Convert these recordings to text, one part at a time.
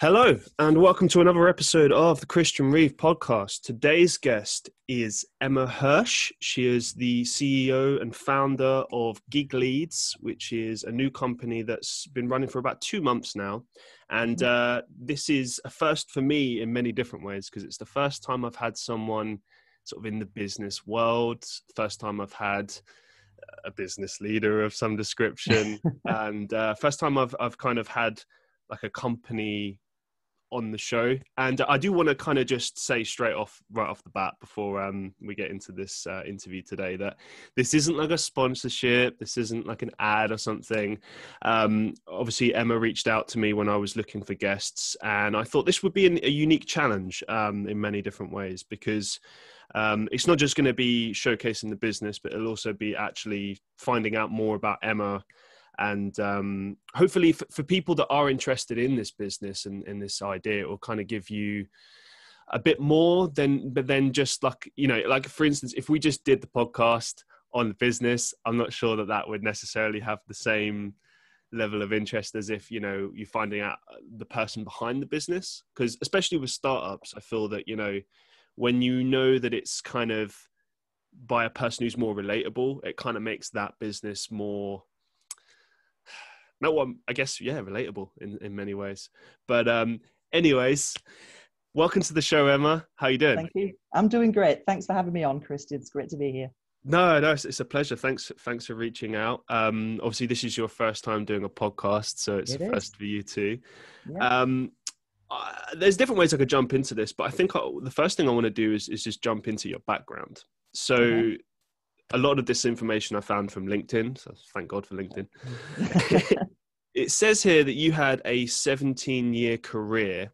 Hello, and welcome to another episode of the Christian Reeve podcast. Today's guest is Emma Hersh. She is the CEO and founder of GigLeads, which is a new company that's been running for about two months now. And mm-hmm. uh, this is a first for me in many different ways because it's the first time I've had someone sort of in the business world, first time I've had a business leader of some description, and uh, first time I've, I've kind of had like a company on the show. And I do want to kind of just say straight off, right off the bat, before um, we get into this uh, interview today, that this isn't like a sponsorship. This isn't like an ad or something. Um, obviously, Emma reached out to me when I was looking for guests, and I thought this would be an, a unique challenge um, in many different ways because. Um, it's not just going to be showcasing the business, but it'll also be actually finding out more about Emma and um, hopefully for, for, people that are interested in this business and in this idea it will kind of give you a bit more than but then just like you know like for instance if we just did the podcast on the business i'm not sure that that would necessarily have the same level of interest as if you know you're finding out the person behind the business. Because especially with startups i feel that you know when you know that it's kind of by a person who's more relatable it kind of makes that business more no one, I guess, yeah, relatable in, in many ways. But um, anyways, welcome to the show, Emma. How you doing? Thank you. I'm doing great. Thanks for having me on, Christian. It's great to be here. No, no, it's, it's a pleasure. Thanks, thanks for reaching out. Um, obviously, this is your first time doing a podcast, so it's it a first for you too. Yeah. Um, uh, there's different ways I could jump into this, but I think I, the first thing I want to do is, is just jump into your background. So, okay a lot of this information I found from LinkedIn. So thank God for LinkedIn. it says here that you had a 17 year career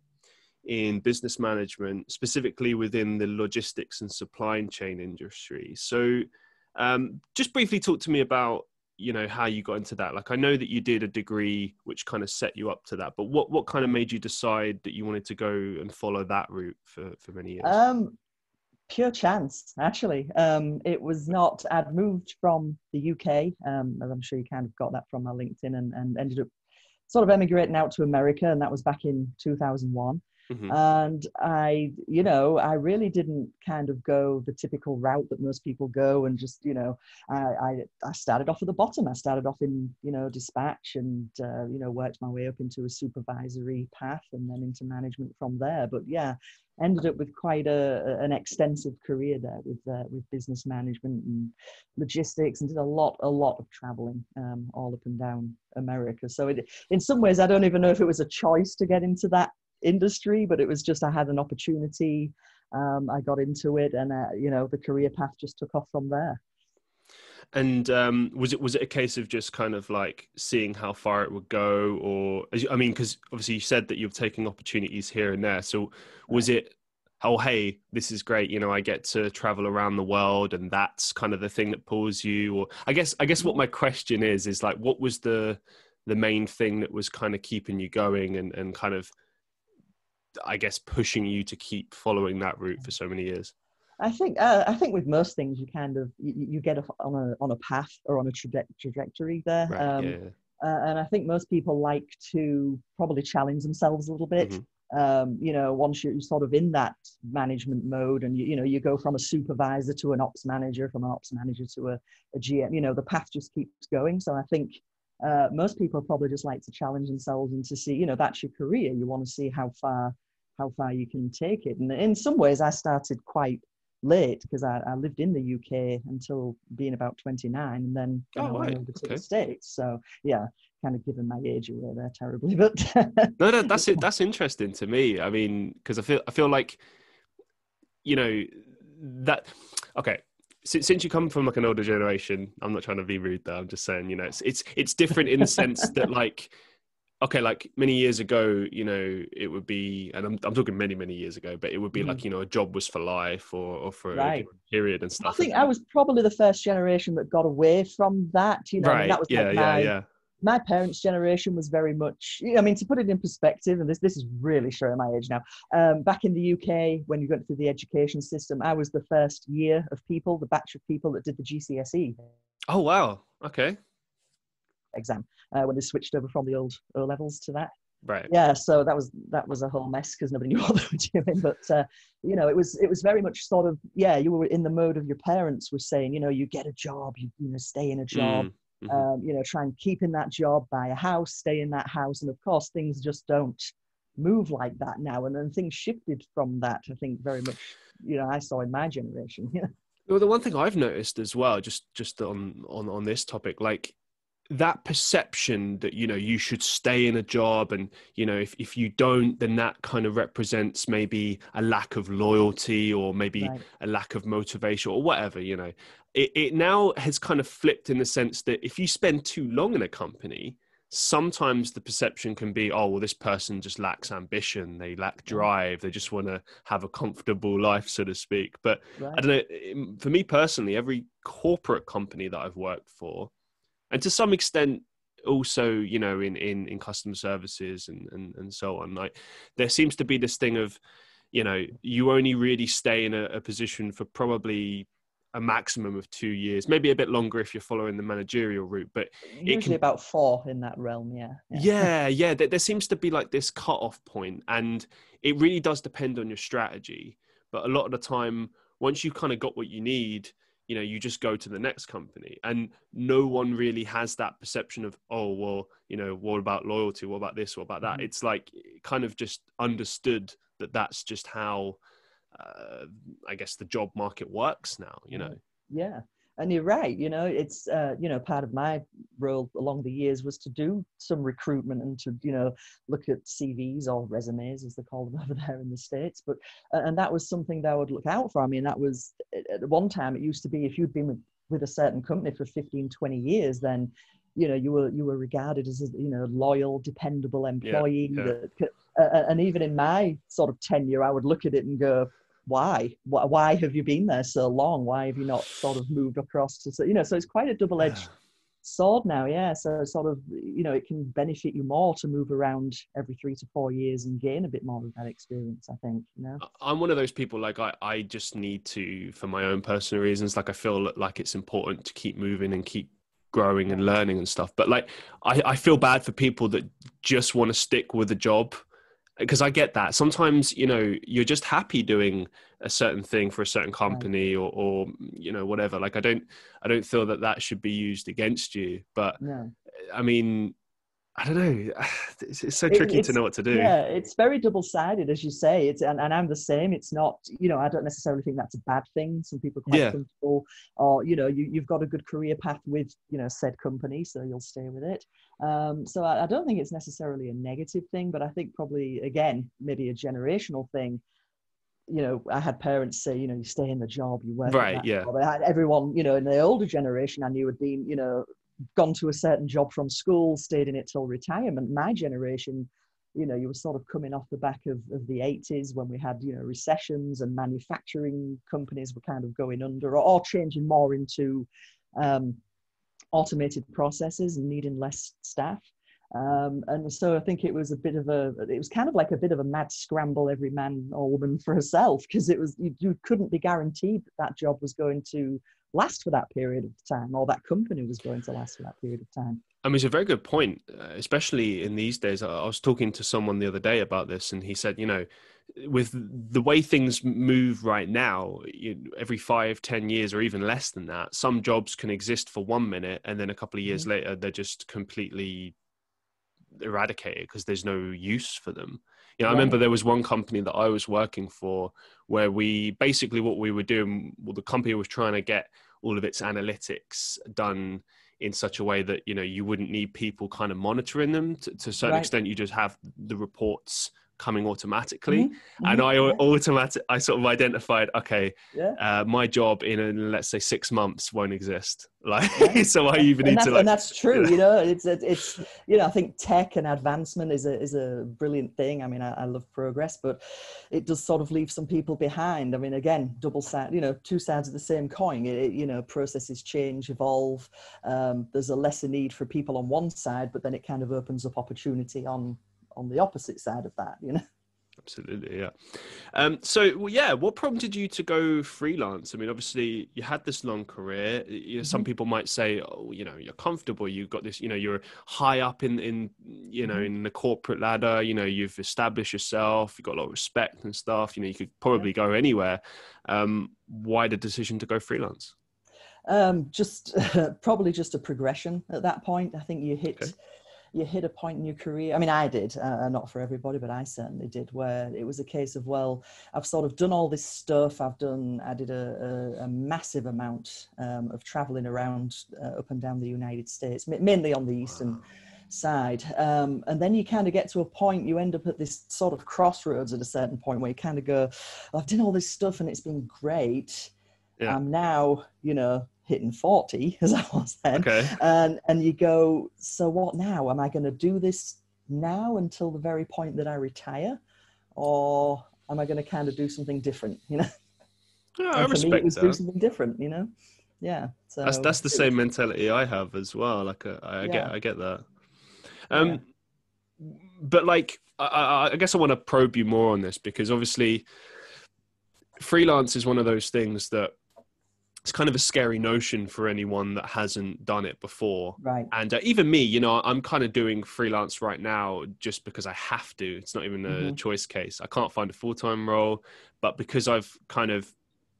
in business management, specifically within the logistics and supply chain industry. So, um, just briefly talk to me about you know how you got into that. Like, I know that you did a degree which kind of set you up to that, but what what kind of made you decide that you wanted to go and follow that route for for many years? Um, pure chance, actually. Um, it was not, I'd moved from the UK, um, as I'm sure you kind of got that from my LinkedIn, and, and ended up sort of emigrating out to America, and that was back in 2001. Mm-hmm. And I, you know, I really didn't kind of go the typical route that most people go and just, you know, I, I, I started off at the bottom. I started off in, you know, dispatch and, uh, you know, worked my way up into a supervisory path and then into management from there. But yeah, ended up with quite a, an extensive career there with uh, with business management and logistics and did a lot a lot of traveling um, all up and down America. So it, in some ways, I don't even know if it was a choice to get into that industry, but it was just I had an opportunity. Um, I got into it, and uh, you know the career path just took off from there. And um, was it was it a case of just kind of like seeing how far it would go, or I mean, because obviously you said that you're taking opportunities here and there. So was right. it, oh hey, this is great, you know, I get to travel around the world, and that's kind of the thing that pulls you? Or I guess I guess what my question is is like, what was the the main thing that was kind of keeping you going and and kind of I guess pushing you to keep following that route for so many years? I think uh, I think with most things you kind of you, you get on a on a path or on a traje- trajectory there. Right, um, yeah. uh, and I think most people like to probably challenge themselves a little bit. Mm-hmm. Um, you know, once you're sort of in that management mode, and you, you know, you go from a supervisor to an ops manager, from an ops manager to a, a GM. You know, the path just keeps going. So I think uh, most people probably just like to challenge themselves and to see, you know, that's your career. You want to see how far how far you can take it. And in some ways, I started quite late because I, I, lived in the UK until being about 29 and then oh, know, right. over to okay. the States. So yeah, kind of given my age away there terribly, but no, no, that's it. That's interesting to me. I mean, because I feel, I feel like, you know, that, okay. Since, you come from like an older generation, I'm not trying to be rude there. I'm just saying, you know, it's, it's, it's different in the sense that like, okay, like many years ago, you know, it would be, and I'm, I'm talking many, many years ago, but it would be mm-hmm. like, you know, a job was for life or, or for right. a period and stuff. I think I was probably the first generation that got away from that, you know, right. that was yeah, like my, yeah, yeah. My parents' generation was very much, I mean, to put it in perspective, and this, this is really showing my age now. Um, back in the UK, when you went through the education system, I was the first year of people, the batch of people that did the GCSE. Oh, wow. Okay exam uh, when they switched over from the old O levels to that. Right. Yeah, so that was that was a whole mess because nobody knew what they were doing. But uh, you know, it was it was very much sort of yeah, you were in the mode of your parents were saying, you know, you get a job, you you know, stay in a job, Mm, mhm. um, you know, try and keep in that job, buy a house, stay in that house, and of course things just don't move like that now. And then things shifted from that. I think very much, you know, I saw in my generation. Know? Well, the one thing I've noticed as well, just just on on on this topic, like that perception that you know you should stay in a job, and you know if if you don't, then that kind of represents maybe a lack of loyalty or maybe Right. a lack of motivation or whatever. You know, it it now has kind of flipped in the sense that if you spend too long in a company. Sometimes the perception can be, oh, well, this person just lacks ambition. They lack drive. They just want to have a comfortable life, so to speak. But Right. I don't know. For me personally, every corporate company that I've worked for, and to some extent also, you know, in in, in customer services and, and and so on, like there seems to be this thing of, you know, you only really stay in a, a position for probably a maximum of two years, maybe a bit longer if you're following the managerial route. But Usually can- about four in that realm. Yeah. yeah, yeah. There, there seems to be like this cut-off point, and it really does depend on your strategy. But a lot of the time, once you've kind of got what you need, you know, you just go to the next company, and no one really has that perception of, oh, well, you know, what about loyalty? What about this? What about that? Mhm. It's like kind of just understood that that's just how, uh, I guess, the job market works now. You know. Yeah. And you're right. You know, it's, uh, you know, part of my role along the years was to do some recruitment and to, you know, look at CVs or resumes, as they call them over there in the States. But, uh, and that was something that I would look out for. I mean, that was at one time, it used to be if you'd been with, a certain company for 15, 20 years, then, you know, you were, you were regarded as a, you know, loyal, dependable employee. yeah. That, uh, and even in my sort of tenure, I would look at it and go, why? Why have you been there so long? Why have you not sort of moved across to, so- you know, so it's quite a double edged sword now. Yeah. So sort of, you know, it can benefit you more to move around every three to four years and gain a bit more of that experience, I think, you know? I'm one of those people like I, I just need to for my own personal reasons like I feel like it's important to keep moving and keep growing and learning and stuff but like I, I feel bad for people that just want to stick with a job because I get that. Sometimes you know you're just happy doing a certain thing for a certain mm. company or, or you know whatever. Like I don't I don't feel that that should be used against you but No. I mean I don't know it's, it's so tricky to know what to do Yeah, it's very double sided, as you say. It's and, and I'm the same. It's not, you know, I don't necessarily think that's a bad thing. Some people are quite Yeah. comfortable, or you know, you you've got a good career path with you know said company, so you'll stay with it. Um, so I, I don't think it's necessarily a negative thing, but I think probably again maybe a generational thing. You know, I had parents say, you know, you stay in the job, you work. Right, yeah. job. I had everyone, you know, in the older generation, I knew had been, you know, gone to a certain job from school, stayed in it till retirement. My generation, you know, you were sort of coming off the back of, of the 80s when we had, you know, recessions and manufacturing companies were kind of going under or, or changing more into um, automated processes and needing less staff. Um, and so I think it was a bit of a, it was kind of like a bit of a mad scramble, every man or woman for herself, because it was, you, you couldn't be guaranteed that that job was going to last for that period of time or that company was going to last for that period of time. I mean, it's a very good point, uh, especially in these days. I was talking to someone the other day about this, and he said, you know, with the way things move right now, you, every five, ten years, or even less than that, some jobs can exist for one minute, and then a couple of years later, they're just completely eradicated because there's no use for them. You know, I remember there was one company that I was working for where we basically what we were doing, well, the company was trying to get all of its analytics done in such a way that you know you wouldn't need people kind of monitoring them to, to a certain Right. extent you just have the reports coming automatically. Mhm, and mhm, i automatic i sort of identified okay yeah. uh, my job in uh, let's say six months won't exist. Like Yeah. so i even and need to like and that's true you know it's it's you know i think tech and advancement is a is a brilliant thing. I mean i, I love progress but it does sort of leave some people behind. I mean again double side you know two sides of the same coin. It, it- you know processes change evolve. Um, there's a lesser need for people on one side but then it kind of opens up opportunity on on the opposite side of that you know Absolutely, yeah. Um, so, well, yeah, what prompted you to go freelance? I mean, obviously, you had this long career. You know, some mm-hmm. people might say, "Oh, you know, you're comfortable. You've got this. You know, you're high up in in you know mm-hmm. in the corporate ladder. You know, you've established yourself. You've got a lot of respect and stuff. You know, you could probably go anywhere. Um, why the decision to go freelance? Um, just probably just a progression at that point. I think you hit. Okay you hit a point in your career. I mean, I did, uh, not for everybody, but I certainly did, where it was a case of, well, I've sort of done all this stuff. I've done, I did a, a, a massive amount um, of traveling around uh, up and down the United States, mainly on the eastern side. Um, and then you kind of get to a point, you end up at this sort of crossroads at a certain point where you kind of go, I've done all this stuff and it's been great. Yeah. I'm now, you know, hitting 40 as I was then. Okay. And and you go, so what now? Am I going to do this now until the very point that I retire, or am I going to kind of do something different? You know. Yeah, I respect me, it was that. do something different. You know. Yeah. So that's that's the same mentality I have as well. Like uh, I, I yeah. get I get that. Um, yeah. but like I, I guess I want to probe you more on this because obviously freelance is one of those things that it's kind of a scary notion for anyone that hasn't done it before. Right. And uh, even me, you know, I'm kind of doing freelance right now just because I have to. It's not even a mm-hmm. choice case. I can't find a full time role, but because I've kind of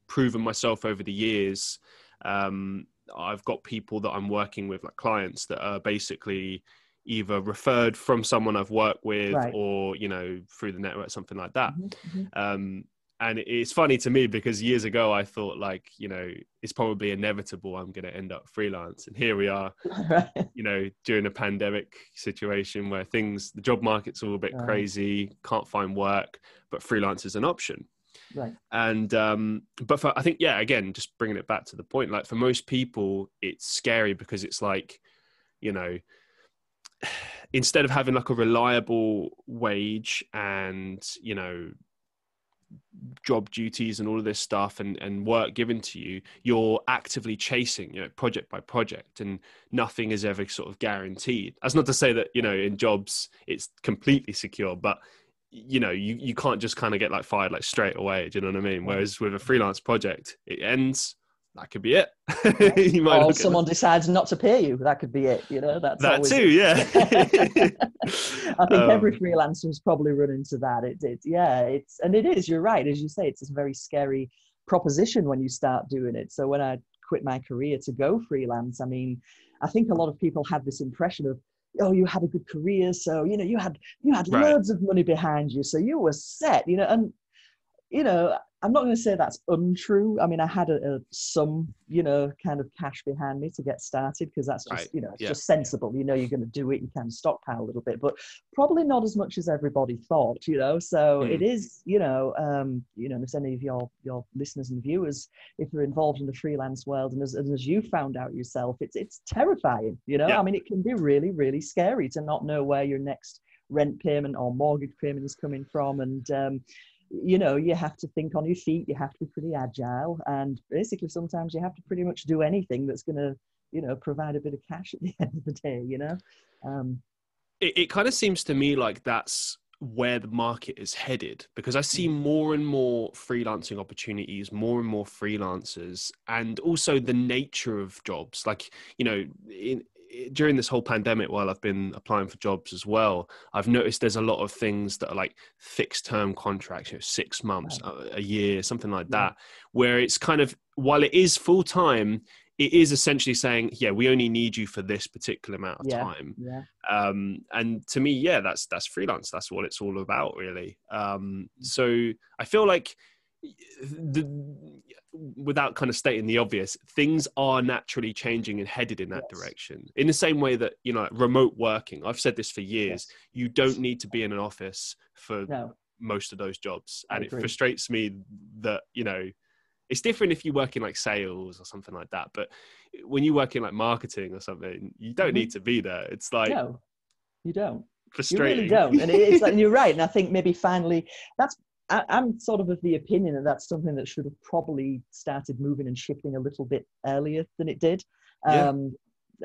proven myself over the years, um, I've got people that I'm working with, like clients that are basically either referred from someone I've worked with right. or, you know, through the network, something like that. Mm-hmm. mm-hmm. Um, and it's funny to me because years ago I thought like you know it's probably inevitable I'm going to end up freelance. And here we are you know during a pandemic situation where things the job market's all a bit right. crazy can't find work but freelance is an option. Right. And um but for I think yeah again just bringing it back to the point like for most people it's scary because it's like you know instead of having like a reliable wage and you know job duties and all of this stuff and, and work given to you, you're actively chasing, you know, project by project, and nothing is ever sort of guaranteed. That's not to say that, you know, in jobs it's completely secure, but you know, you, you can't just kind of get like fired like straight away. Do you know what I mean? Whereas with a freelance project, it ends that could be it. you might or someone decides not to pay you. That could be it. You know, that's that always... too. Yeah. I think um, every has probably run into that. It, it, yeah, it's and it is. You're right, as you say, it's a very scary proposition when you start doing it. So when I quit my career to go freelance, I mean, I think a lot of people have this impression of oh you had a good career so you know you had you had right. loads of money behind you so you were set you know and you know I'm not going to say that's untrue. I mean, I had a, a, some, you know, kind of cash behind me to get started because that's just, right. you know, it's yeah. just sensible. You know, you're going to do it. You can stockpile a little bit, but probably not as much as everybody thought. You know, so mm. it is, you know, um, you know, if any of your your listeners and viewers, if they're involved in the freelance world, and as, as you found out yourself, it's it's terrifying. You know, yeah. I mean, it can be really really scary to not know where your next rent payment or mortgage payment is coming from, and um, you know you have to think on your feet you have to be pretty agile and basically sometimes you have to pretty much do anything that's going to you know provide a bit of cash at the end of the day you know um, it, it kind of seems to me like that's where the market is headed because I see mm. more and more freelancing opportunities, more and more freelancers, and also the nature of jobs. Like, you know, in, during this whole pandemic while i've been applying for jobs as well i've noticed there's a lot of things that are like fixed term contracts you know six months a year something like that where it's kind of while it is full time it is essentially saying yeah we only need you for this particular amount of yeah. time. Yeah. um, and to me yeah that's that's freelance. That's what it's all about really. Um, so i feel like the, without kind of stating the obvious, things are naturally changing and headed in that yes. direction. In the same way that you know, remote working. I've said this for years. Yes. You don't need to be in an office for no. most of those jobs, and it frustrates me that you know. It's different if you work in like sales or something like that, but when you work in like marketing or something, you don't mm-hmm. need to be there. It's like no, you don't. Frustrating. You really don't, and it's like and you're right. And I think maybe finally that's I, am sort of of the opinion that that's something that should have probably started moving and shifting a little bit earlier than it did. Um,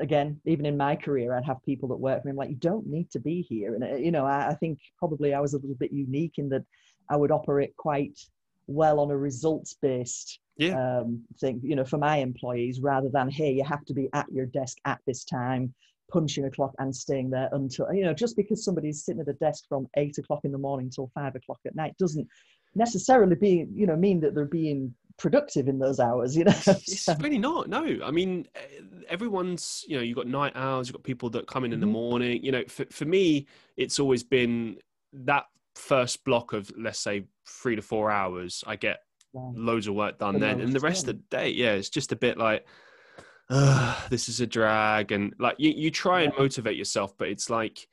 again, even in my career, I'd have people that work for me. I'm like, you don't need to be here. And, uh, you know, I, I think probably I was a little bit unique in that I would operate quite well on a results based yeah. um, thing, you know, for my employees rather than, hey, you have to be at your desk at this time, punching a clock and staying there until, you know, just because somebody's sitting at a desk from eight o'clock in the morning till five o'clock at night doesn't necessarily be, you know, mean that they're being productive in those hours, you know. it's really not. No, I mean, everyone's, you know, you've got night hours you've got people that come in in the mm-hmm. morning. You know, for, for me, it's always been that first block of, let's say, three to four hours, I get loads of work done then. And the rest of the day, yeah, it's just a bit like, this is a drag. And like, you, you try and motivate yourself, but it's like,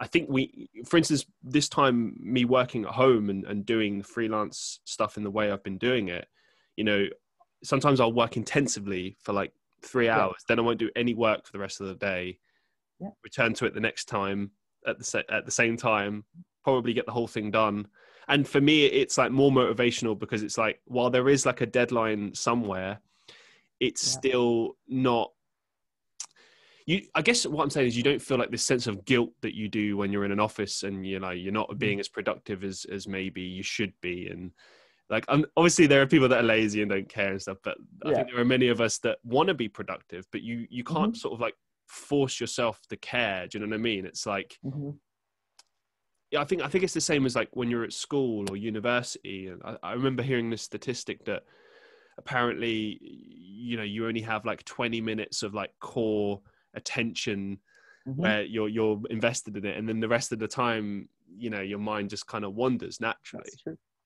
I think we, for instance, this time me working at home and, and doing freelance stuff in the way I've been doing it, you know, sometimes I'll work intensively for like three hours, yeah. then I won't do any work for the rest of the day. Yeah. Return to it the next time at the at the same time, probably get the whole thing done. And for me, it's like more motivational because it's like while there is like a deadline somewhere, it's yeah. still not. You, I guess what I'm saying is you don't feel like this sense of guilt that you do when you're in an office and you know you're not being as productive as as maybe you should be and like um, obviously there are people that are lazy and don't care and stuff but i think there are many of us that want to be productive but you you can't mm-hmm. sort of like force yourself to care do you know what i mean it's like mm-hmm. yeah i think i think it's the same as like when you're at school or university and I, I remember hearing this statistic that apparently you know you only have like 20 minutes of like core attention mm-hmm. where you're you're invested in it and then the rest of the time you know your mind just kind of wanders naturally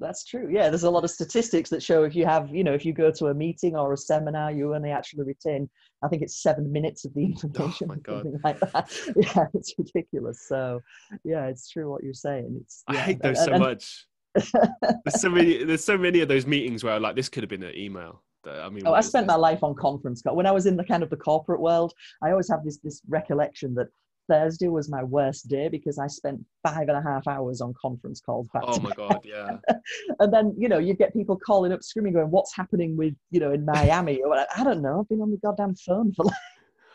that's true. Yeah, there's a lot of statistics that show if you have, you know, if you go to a meeting or a seminar, you only actually retain, I think it's seven minutes of the information. Oh my god! Like that. Yeah, it's ridiculous. So, yeah, it's true what you're saying. It's. Yeah, I hate those and, so and, much. there's so many. There's so many of those meetings where like this could have been an email. I mean, oh, I spent this? my life on conference call. When I was in the kind of the corporate world, I always have this this recollection that Thursday was my worst day because I spent five and a half hours on conference calls. Back oh my god, yeah. and then you know you get people calling up, screaming, going, "What's happening with you know in Miami?" or I don't know. I've been on the goddamn phone for like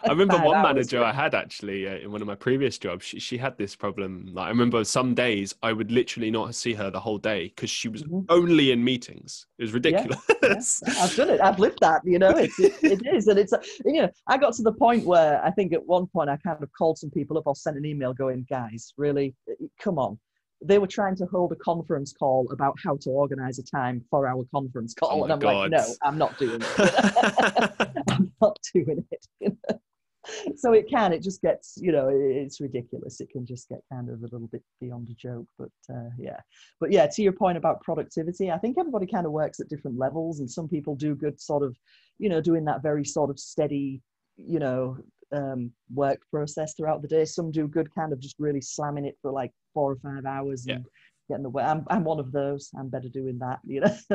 I remember one manager I had actually uh, in one of my previous jobs. She, she had this problem. Like I remember some days I would literally not see her the whole day because she was mm-hmm. only in meetings. It was ridiculous. Yeah, yeah. I've done it. I've lived that. You know, it, it, it is, and it's you know. I got to the point where I think at one point I kind of called some people up or sent an email going, "Guys, really, come on." They were trying to hold a conference call about how to organize a time for our conference call, oh and I'm God. like, "No, I'm not doing it. I'm not doing it." So it can it just gets you know it's ridiculous it can just get kind of a little bit beyond a joke but uh, yeah but yeah to your point about productivity i think everybody kind of works at different levels and some people do good sort of you know doing that very sort of steady you know um, work process throughout the day some do good kind of just really slamming it for like four or five hours and yeah getting the way. I'm, I'm one of those. I'm better doing that, you know.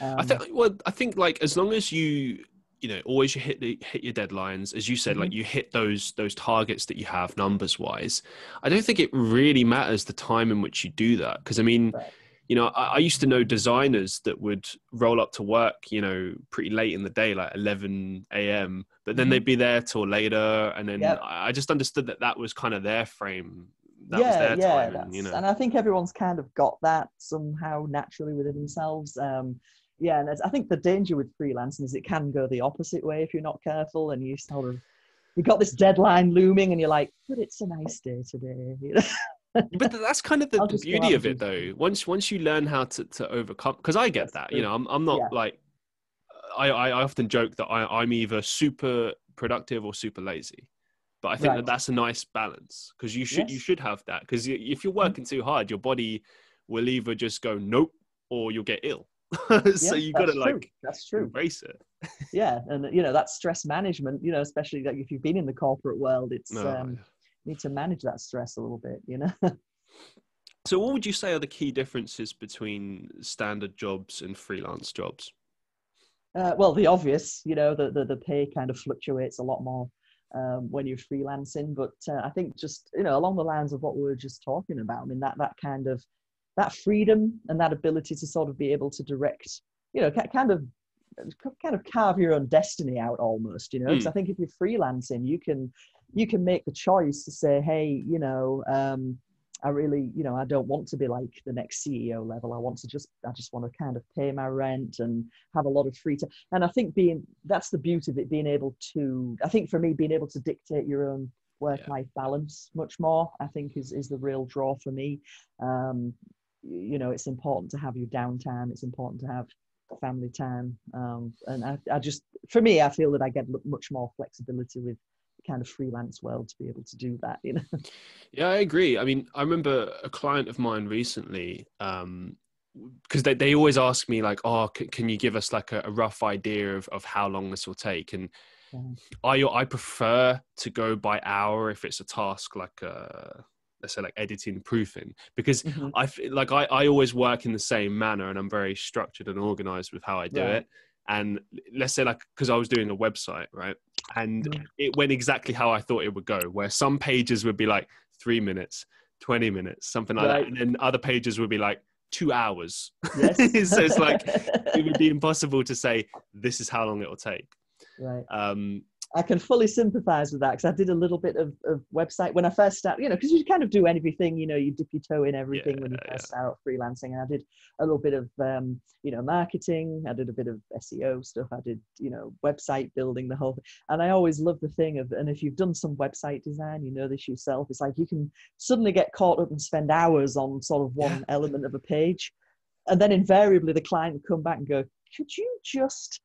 um, I think. Well, I think like as long as you you know always you hit the hit your deadlines as you said mm-hmm. like you hit those those targets that you have numbers wise i don't think it really matters the time in which you do that because i mean right. you know I, I, used to know designers that would roll up to work you know pretty late in the day like 11 a.m but then mm-hmm. they'd be there till later and then yep. i just understood that that was kind of their frame that yeah, yeah, time, you know. and I think everyone's kind of got that somehow naturally within themselves. Um, yeah, and I think the danger with freelancing is it can go the opposite way if you're not careful, and you sort of you got this deadline looming, and you're like, but it's a nice day today. You know? but that's kind of the, the beauty of it, though. Once once you learn how to, to overcome, because I get that's that. True. You know, I'm I'm not yeah. like I, I often joke that I, I'm either super productive or super lazy. But I think right. that that's a nice balance because you should yes. you should have that because if you're mm-hmm. working too hard, your body will either just go nope or you'll get ill. so you got to like that's true. embrace it. Yeah and you know that stress management you know especially like if you've been in the corporate world it's oh, um yeah. you need to manage that stress a little bit you know? So what would you say are the key differences between standard jobs and freelance jobs? Uh, well the obvious you know the, the the pay kind of fluctuates a lot more um, when you're freelancing but uh, i think just you know along the lines of what we were just talking about i mean that that kind of that freedom and that ability to sort of be able to direct, you know, kind of kind of carve your own destiny out almost, you know. Because Mm. I think if you're freelancing, you can you can make the choice to say, hey, you know, um, I really, you know, I don't want to be like the next CEO level. I want to just, I just want to kind of pay my rent and have a lot of free time. And I think being, that's the beauty of it, being able to, I think for me, being able to dictate your own work-life balance much more, I think is, is the real draw for me. Um, you know, it's important to have your downtime. It's important to have family time. Um, and I, I just, for me, I feel that I get much more flexibility with kind of freelance world to be able to do that, you know. Yeah, I agree. I mean, I remember a client of mine recently, um, because they, they always ask me like, oh, c- can you give us like a, a rough idea of, of how long this will take? And Mhm. I I prefer to go by hour if it's a task like uh, let's say like editing proofing because Mhm. I feel like I, I always work in the same manner and I'm very structured and organized with how I do Right. it. And let's say like because I was doing a website, right? And Mhm. it went exactly how I thought it would go, where some pages would be like three minutes, 20 minutes, something like Right. that. And then other pages would be like two hours. Yes. so it's like it would be impossible to say this is how long it will take. right. Um, I can fully sympathize with that because I did a little bit of, of website when I first started, you know, because you kind of do everything, you know, you dip your toe in everything when you Yeah, first start out freelancing. And I did a little bit of, um, you know, marketing. I did a bit of SEO stuff. I did, you know, website building, the whole thing. And I always love the thing of, and if you've done some website design, you know this yourself, it's like you can suddenly get caught up and spend hours on sort of one element of a page. And then invariably the client would come back and go, could you just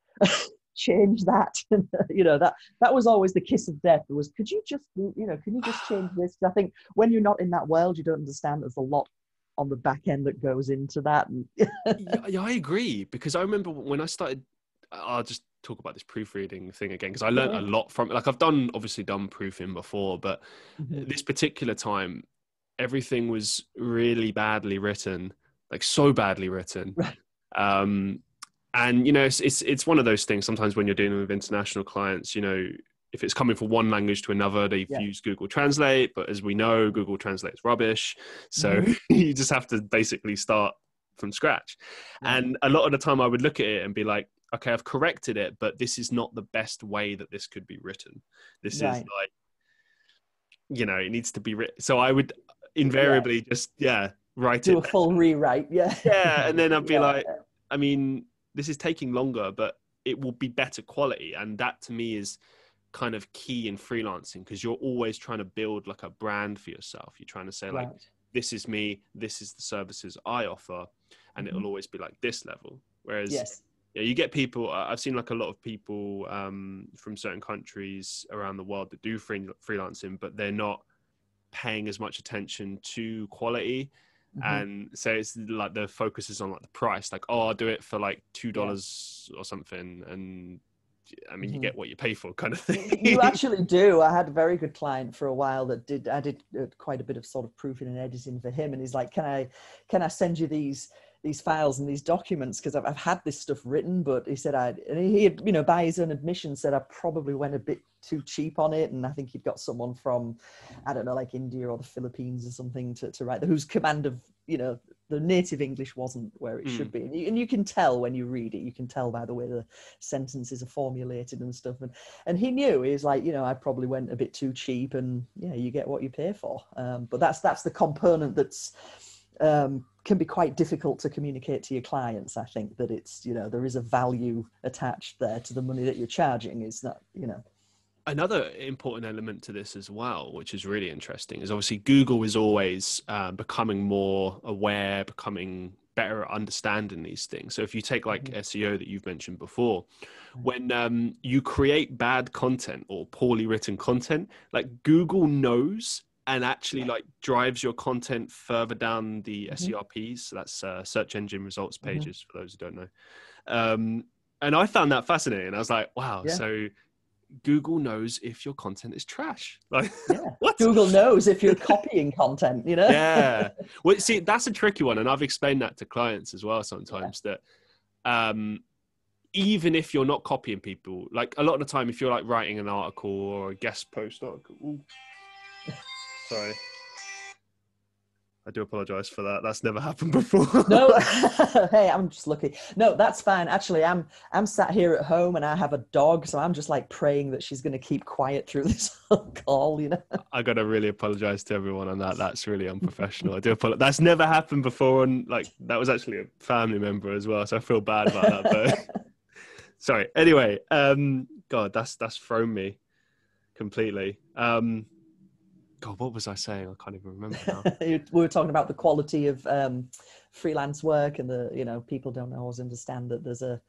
change that? you know, that that was always the kiss of death. It was, could you just, you know, can you just change this? I think when you're not in that world, you don't understand there's a lot on the back end that goes into that. And yeah, I agree because I remember when I started. I'll just talk about this proofreading thing again because I learned Yeah. a lot from it. Like I've done obviously done proofing before, but Mhm. this particular time, everything was really badly written, like so badly written. Right. Um, and you know, it's, it's it's one of those things. Sometimes when you're dealing with international clients, you know, if it's coming from one language to another, they've Yeah. used Google Translate, but as we know, Google Translate's rubbish. So Mhm. you just have to basically start from scratch. Yeah. And a lot of the time, I would look at it and be like, okay, I've corrected it, but this is not the best way that this could be written. This is like, you know, it needs to be written. So I would invariably just, yeah, write it. do a full rewrite. Yeah. Yeah, and then I'd be Yeah. like, I mean, this is taking longer, but it will be better quality. And that to me is kind of key in freelancing because you're always trying to build like a brand for yourself. You're trying to say, like, this is me, this is the services I offer, and Mhm. it'll always be like this level. Whereas, Yes. yeah, you get people. I've seen like a lot of people um, from certain countries around the world that do free, freelancing, but they're not paying as much attention to quality Mhm. and so it's like the focus is on like the price like oh i'll do it for like two dollars or something and i mean you Mhm. get what you pay for kind of thing you actually do. I had a very good client for a while that did. I did uh, quite a bit of sort of proofing and editing for him, and he's like, "Can I, can I send you these these files and these documents? Because I've, I've had this stuff written." But he said, "I," and he had, you know, by his own admission, said I probably went a bit too cheap on it, and I think he'd got someone from, I don't know, like India or the Philippines or something to to write, whose command of you know the native English wasn't where it Mm. should be, and you, and you can tell when you read it. You can tell by the way the sentences are formulated and stuff, and and he knew he was like you know i probably went a bit too cheap and yeah you get what you pay for um, but that's that's the component that's um, can be quite difficult to communicate to your clients i think that it's you know there is a value attached there to the money that you're charging. Is that you know. Another important element to this as well which is really interesting is obviously google is always uh, becoming more aware becoming better at understanding these things. So if you take like Mhm. seo that you've mentioned before when um, you create bad content or poorly written content like google knows and actually Yeah. like drives your content further down the Mhm. serps so that's uh, search engine results Mhm. pages for those who don't know um, and i found that fascinating i was like wow Yeah. so google knows if your content is trash like yeah what google knows if you're copying content you know yeah well see that's a tricky one and i've explained that to clients as well sometimes that um even if you're not copying people like a lot of the time if you're like writing an article or a guest post article Ooh. Sorry I do apologize for that. That's never happened before. no, hey, I'm just lucky. No, that's fine. Actually, I'm I'm sat here at home and I have a dog, so I'm just like praying that she's going to keep quiet through this whole call. You know, I got to really apologize to everyone on that. That's really unprofessional. I do apologize. That's never happened before, and like that was actually a family member as well, so I feel bad about that. But sorry. Anyway, um, God, that's that's thrown me completely. Um, God, what was I saying? I can't even remember now. we were talking about the quality of um, freelance work, and the you know people don't always understand that there's a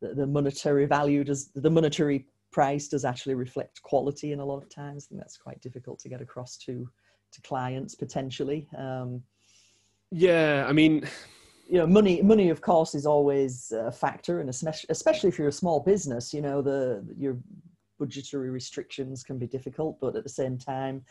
the, the monetary value does the monetary price does actually reflect quality in a lot of times. I think that's quite difficult to get across to to clients potentially. Um, yeah, I mean, you know, money money of course is always a factor, and especially especially if you're a small business, you know, the your budgetary restrictions can be difficult, but at the same time,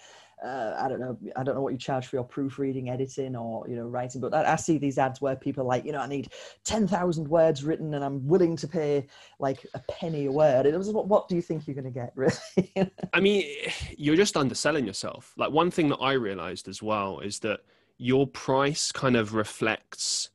uh, I don't know, I don't know what you charge for your proofreading, editing, or you know, writing. But I, I see these ads where people are like, you know, I need ten thousand words written, and I'm willing to pay like a penny a word. It was, what, what do you think you're going to get, really? I mean, you're just underselling yourself. Like one thing that I realized as well is that your price kind of reflects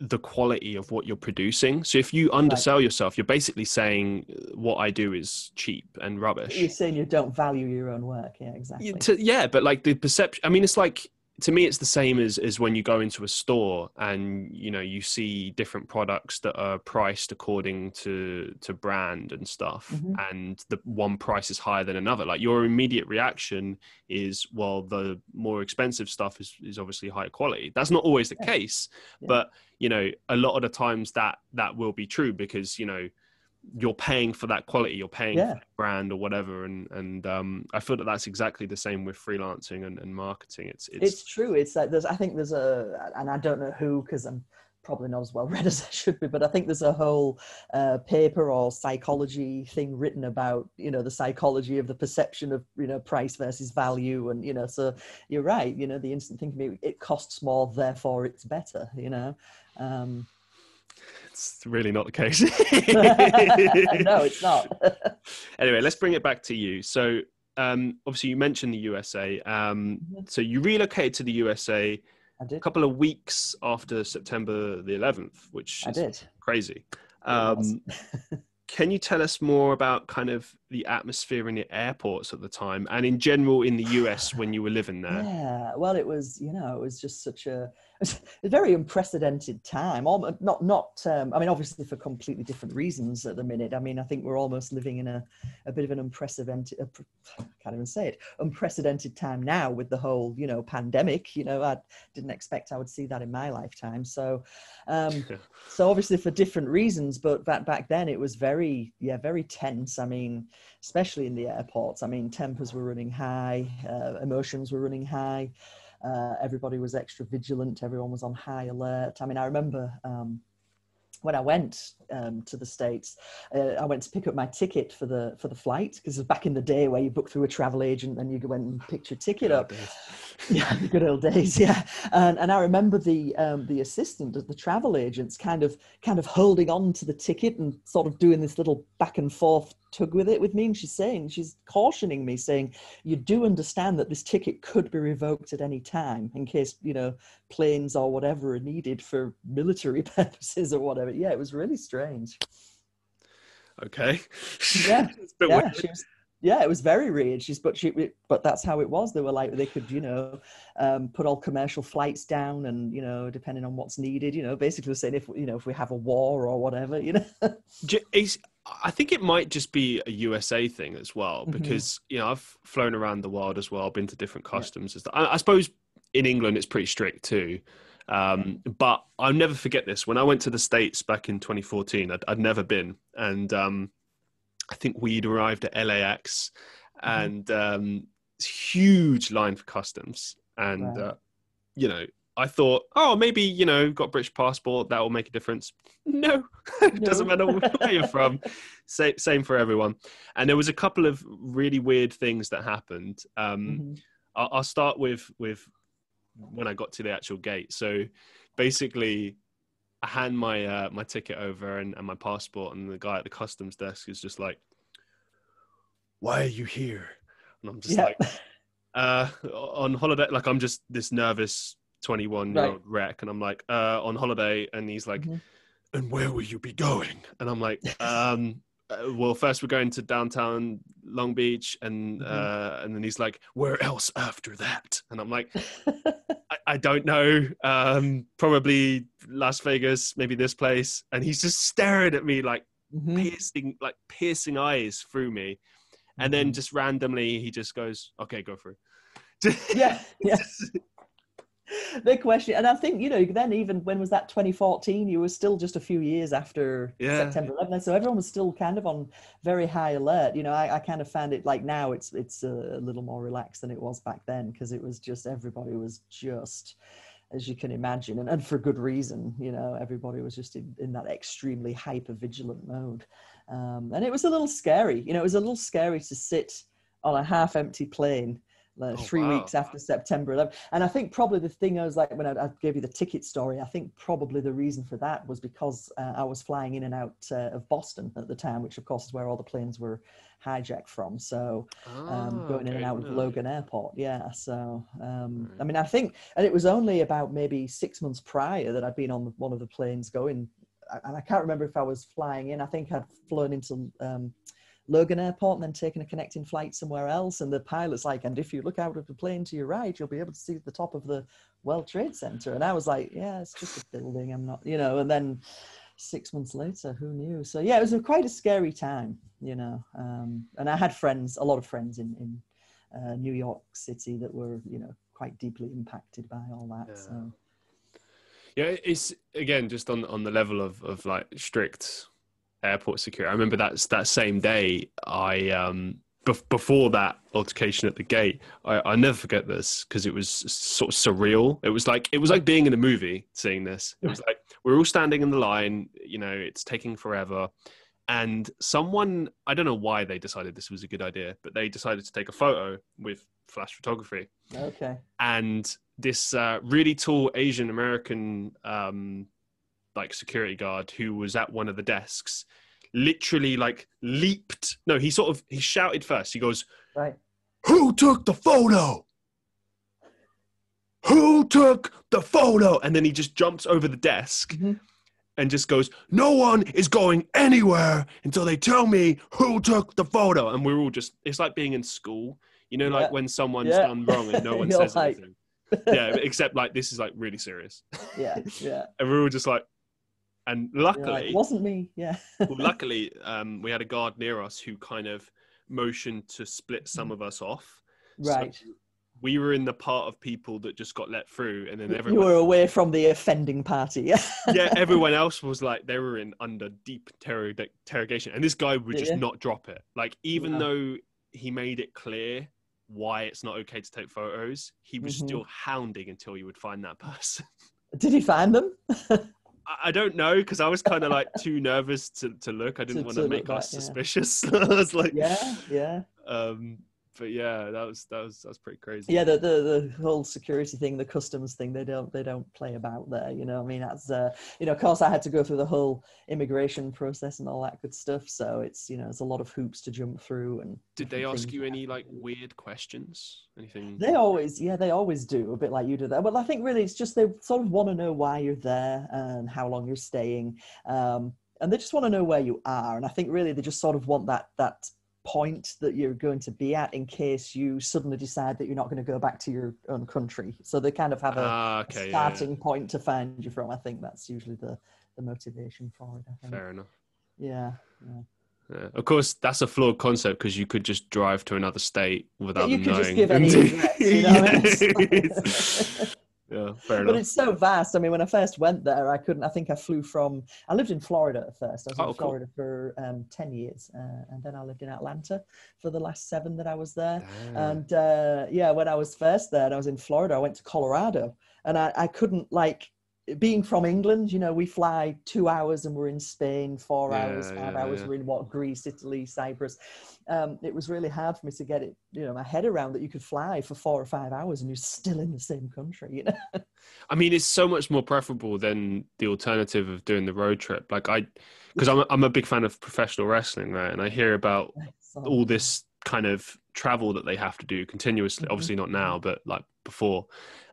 the quality of what you're producing. So if you undersell right. yourself, you're basically saying uh, what I do is cheap and rubbish. You're saying you don't value your own work. Yeah, exactly. To, yeah, but like the perception. I mean, it's like to me it's the same as as when you go into a store and you know you see different products that are priced according to to brand and stuff mm-hmm. and the one price is higher than another like your immediate reaction is well the more expensive stuff is is obviously higher quality that's not always the yeah. case yeah. but you know a lot of the times that that will be true because you know you're paying for that quality you're paying yeah. for brand or whatever and and um, i feel that that's exactly the same with freelancing and, and marketing. It's, it's, it's true. It's like there's i think there's a and i don't know who because i'm probably not as well read as i should be but i think there's a whole uh, paper or psychology thing written about you know the psychology of the perception of you know price versus value. And you know so you're right you know the instant thinking it costs more therefore it's better you know? Um, it's really not the case. no, it's not. anyway, let's bring it back to you. So, um, obviously, you mentioned the USA. Um, mm-hmm. So, you relocated to the USA a couple of weeks after September the 11th, which I did. crazy. Um, can you tell us more about kind of the atmosphere in the airports at the time and in general in the US when you were living there? Yeah, well, it was, you know, it was just such a, a very unprecedented time. Almost, not, not. Um, I mean, obviously for completely different reasons at the minute. I mean, I think we're almost living in a, a bit of an unprecedented. I can't even say it. Unprecedented time now with the whole, you know, pandemic. You know, I didn't expect I would see that in my lifetime. So, um, so obviously for different reasons, but back back then it was very, yeah, very tense. I mean, especially in the airports. I mean, tempers were running high, uh, emotions were running high. Uh, everybody was extra vigilant. Everyone was on high alert. I mean, I remember um, when I went um, to the states, uh, I went to pick up my ticket for the for the flight because it was back in the day where you book through a travel agent and you went and picked your ticket up. yeah, the good old days. Yeah, and and I remember the um, the assistant of the travel agents kind of kind of holding on to the ticket and sort of doing this little back and forth tug with it with me and she's saying she's cautioning me saying you do understand that this ticket could be revoked at any time in case you know planes or whatever are needed for military purposes or whatever. Yeah it was really strange. Okay. Yeah yeah, was, yeah it was very weird. She's but she but that's how it was. They were like they could you know um, put all commercial flights down and you know depending on what's needed you know basically saying if you know if we have a war or whatever you know I think it might just be a USA thing as well, mm-hmm. because mm-hmm. you know I've flown around the world as well, been to different customs. Yeah. I, I, suppose in England it's pretty strict too, um, but I'll never forget this. When I went to the States back in 2014, I'd, I'd never been, and um, I think we'd arrived at LAX, mm-hmm. and um, huge line for customs, and right. uh, you know I thought, oh, maybe you know, got British passport, that will make a difference. No, it no. doesn't matter where you're from. Same, same for everyone. And there was a couple of really weird things that happened. Um, mm-hmm. I'll, I'll start with with when I got to the actual gate. So basically, I hand my uh, my ticket over and, and my passport, and the guy at the customs desk is just like, "Why are you here?" And I'm just yeah. like uh, on holiday. Like I'm just this nervous 21 year old wreck, and I'm like uh, on holiday, and he's like, Mhm. "And where will you be going?" And I'm like, um, uh, "Well, first we're going to downtown Long Beach, and Mhm. uh, and then he's like, "Where else after that?" And I'm like, I, I don't know. Um, probably Las Vegas, maybe this place. And he's just staring at me like Mhm. piercing, like piercing eyes through me. And then Mhm. just randomly, he just goes, "Okay, go through." yeah, yeah. Big question, and I think you know. Then even when was that 2014? You were still just a few years after Yeah. September 11th, so everyone was still kind of on very high alert. You know, I, I kind of found it like now it's it's a, little more relaxed than it was back then because it was just everybody was just as you can imagine, and, and for good reason. You know, everybody was just in, in that extremely hyper vigilant mode, um, and it was a little scary. You know, it was a little scary to sit on a half empty plane like Oh, three wow. weeks after September 11th. And I think probably the thing I was like, when I, I gave you the ticket story, I think probably the reason for that was because uh, I was flying in and out uh, of Boston at the time, which of course is where all the planes were hijacked from. So um, Ah, going in and out of. Logan Airport. Yeah. So, um, I mean, I think, and it was only about maybe six months prior that I'd been on one of the planes going, and I can't remember if I was flying in. I think I'd flown into um, Logan Airport and then taking a connecting flight somewhere else. And the pilot's like, and if you look out of the plane to your right, you'll be able to see the top of the World Trade Center. And I was like, yeah, it's just a building. I'm not, you know, and then six months later, who knew? So yeah, it was a, quite a scary time, you know. Um, and I had friends, a lot of friends in, in uh, New York City that were, you know, quite deeply impacted by all that. Yeah. So Yeah, it's again just on on the level of of like strict airport security. I remember that that same day. I um bef- before that altercation at the gate, I I never forget this because it was sort of surreal. It was like it was like being in a movie seeing this. It was like we're all standing in the line. You know, it's taking forever. And someone, I don't know why they decided this was a good idea, but they decided to take a photo with flash photography okay, and this uh, really tall Asian American um, like security guard who was at one of the desks literally like leaped. No, he sort of he shouted first. He goes, right. "Who took the photo? Who took the photo?" And then he just jumps over the desk Mhm. and just goes, "No one is going anywhere until they tell me who took the photo." And we're all just it's like being in school. You know, like when someone's Yeah. done wrong and no one says like- anything yeah, except like this is like really serious. yeah, yeah. And we're all just like, and You're like, luckily, it wasn't me. Yeah. well, luckily, um, we had a guard near us who kind of motioned to split some of us off. So right. we were in the part of people that just got let through, and then everyone. you were away from the offending party. Yeah. yeah, everyone else was like they were in under deep terror interrogation, and this guy would just Yeah. not drop it. Like even No. though he made it clear why it's not okay to take photos, he was Mhm. still hounding until you would find that person. Did he find them? I- don't know because I was kind of like too nervous to, to look. I didn't want to make us yeah. suspicious. I was like, yeah, yeah, um, but yeah, that was that was that's pretty crazy. yeah. The, the the whole security thing, the customs thing, they don't they don't play about there. You know, I mean, that's uh, you know, of course, I had to go through the whole immigration process and all that good stuff. So it's you know, it's a lot of hoops to jump through. And Did they ask you any like weird questions? Anything? They always, yeah, they always do a bit like you do that. Well, I think really it's just they sort of want to know why you're there and how long you're staying, um, and they just want to know where you are. And I think really they just sort of want that that point that you're going to be at in case you suddenly decide that you're not going to go back to your own country. So they kind of have a, Ah, a okay, yeah, yeah. starting point to find you from. I think that's usually the the motivation for it. I think. fair enough. Yeah. yeah. Yeah. Of course, that's a flawed concept because you could just drive to another state without you them knowing. just give any address, you know. Yeah. Fair but it's so vast. I mean, when I first went there, I couldn't. I think I flew from. I lived in Florida at first. I was Oh, in cool. Florida for um, ten years, uh, and then I lived in Atlanta for the last seven that I was there. Damn. And uh, yeah, when I was first there, and I was in Florida, I went to Colorado, and I, I couldn't like being from England. You know, we fly two hours and we're in Spain, four Yeah, hours, five yeah, hours. yeah. We're in what Greece, Italy, Cyprus. Um, it was really hard for me to get it, you know, my head around that you could fly for four or five hours and you're still in the same country. You know. I mean, it's so much more preferable than the alternative of doing the road trip. Like I, because I'm a, I'm a big fan of professional wrestling, right? And I hear about all this kind of travel that they have to do continuously. Mhm. Obviously not now, but like before.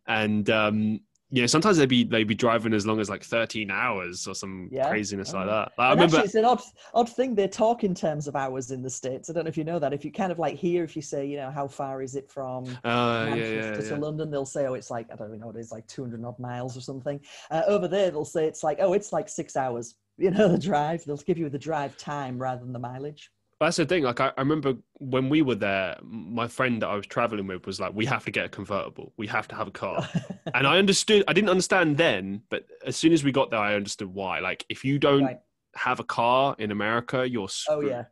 And um, yeah, sometimes they'd be they'd be driving as long as like 13 hours or some Yeah. craziness Oh. like that. Like, I remember. actually, it's an odd, odd thing. They talk in terms of hours in the states. I don't know if you know that. If you kind of like here, if you say, you know, how far is it from uh, yeah, Manchester yeah, to. London, they'll say, oh, it's like I don't even know what it is, like 200 odd miles or something. Uh, over there, they'll say it's like, oh, it's like six hours. You know, the drive. They'll give you the drive time rather than the mileage. That's the thing. Like I, I remember when we were there, my friend that I was traveling with was like, "We have to get a convertible. We have to have a car." and I understood. I didn't understand then, but as soon as we got there, I understood why. Like, if you don't Right. have a car in America, you're Oh screwed. yeah.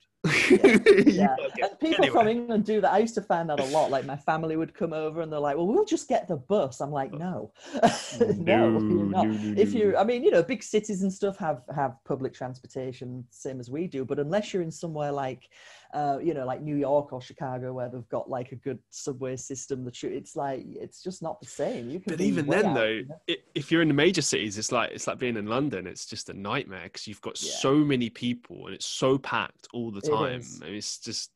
Yeah. And people from. England do that. I used to find that a lot. Like my family would come over and they're like, "Well, we'll just get the bus." I'm like, "No, no, you're not." no, no, if you no. i mean you know big cities and stuff have have public transportation same as we do but unless you're in somewhere like uh you know like new york or chicago where they've got like a good subway system the tr- it's like it's just not the same you can But even then, out, though, you know? if you're in the major cities, it's like it's like being in London. It's just a nightmare because you've got Yeah. so many people and it's so packed all the It time. is. And it's just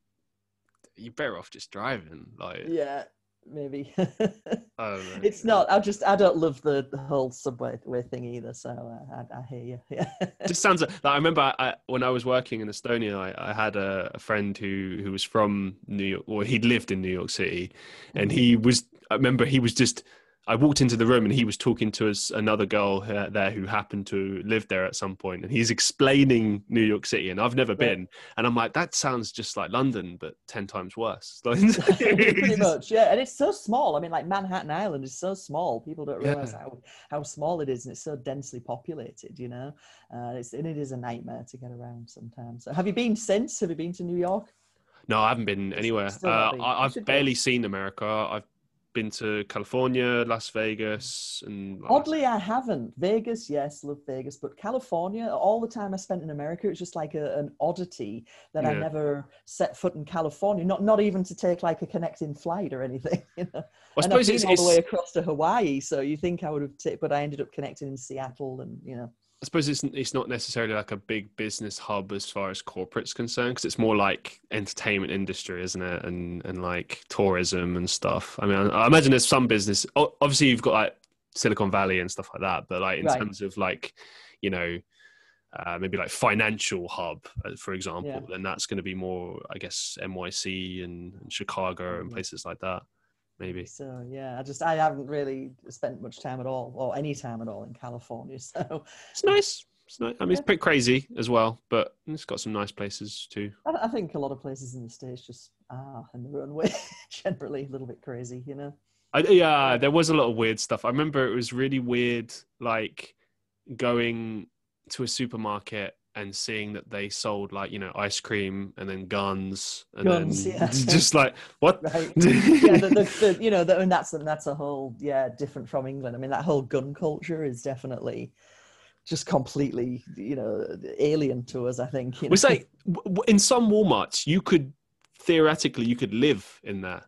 you're better off just driving. Like yeah maybe know. it's not i just i don't love the, the whole subway way thing either so uh, I, I hear you yeah It just sounds like, like I remember I, when I was working in Estonia, I, I had a, a friend who who was from New York, or he'd lived in New York City, and he was. I remember he was just. I walked into the room and he was talking to us another girl there who happened to live there at some point, and he's explaining New York City, and I've never been, and I'm like, that sounds just like London, but ten times worse. pretty much yeah and it's so small i mean like manhattan island is so small people don't realize Yeah. how, how small it is and it's so densely populated you know uh, it's, and it is a nightmare to get around sometimes so have you been since have you been to new york No, I haven't been anywhere. Uh. I, go. barely seen America. I've been to California, Las Vegas, and like, oddly i haven't. Vegas yes love vegas but california all the time i spent in america it's just like a, an oddity that i never set foot in california not not even to take like a connecting flight or anything you know. I and I've suppose been it's, all the way across to Hawaii, so you think I would have, t- but I ended up connecting in Seattle, and you know, I suppose it's it's not necessarily like a big business hub as far as corporate's concerned because it's more like entertainment industry, isn't it? And and like tourism and stuff. I mean, I, I imagine there's some business. Obviously, you've got like Silicon Valley and stuff like that, but like in Right. terms of like you know. Uh, maybe like financial hub, uh, for example, Yeah. then that's going to be more, I guess, NYC and, and Chicago and Mhm. places like that. Maybe. so yeah, I just I haven't really spent much time at all, or any time at all in California. So It's nice. It's nice. I mean, it's pretty crazy as well, but it's got some nice places too. I, I think a lot of places in the states just are in their own way, generally a little bit crazy, you know. I, yeah, there was a lot of weird stuff. I remember it was really weird, like going to a supermarket and seeing that they sold like you know ice cream and then guns and Guns, then yeah. just like what? Right. yeah, the, the, the, you know, the, and that's and that's a whole yeah different from England. I mean, that whole gun culture is definitely just completely you know alien to us. I think. You know? It's like w- w- in some WalMarts you could theoretically you could live in there.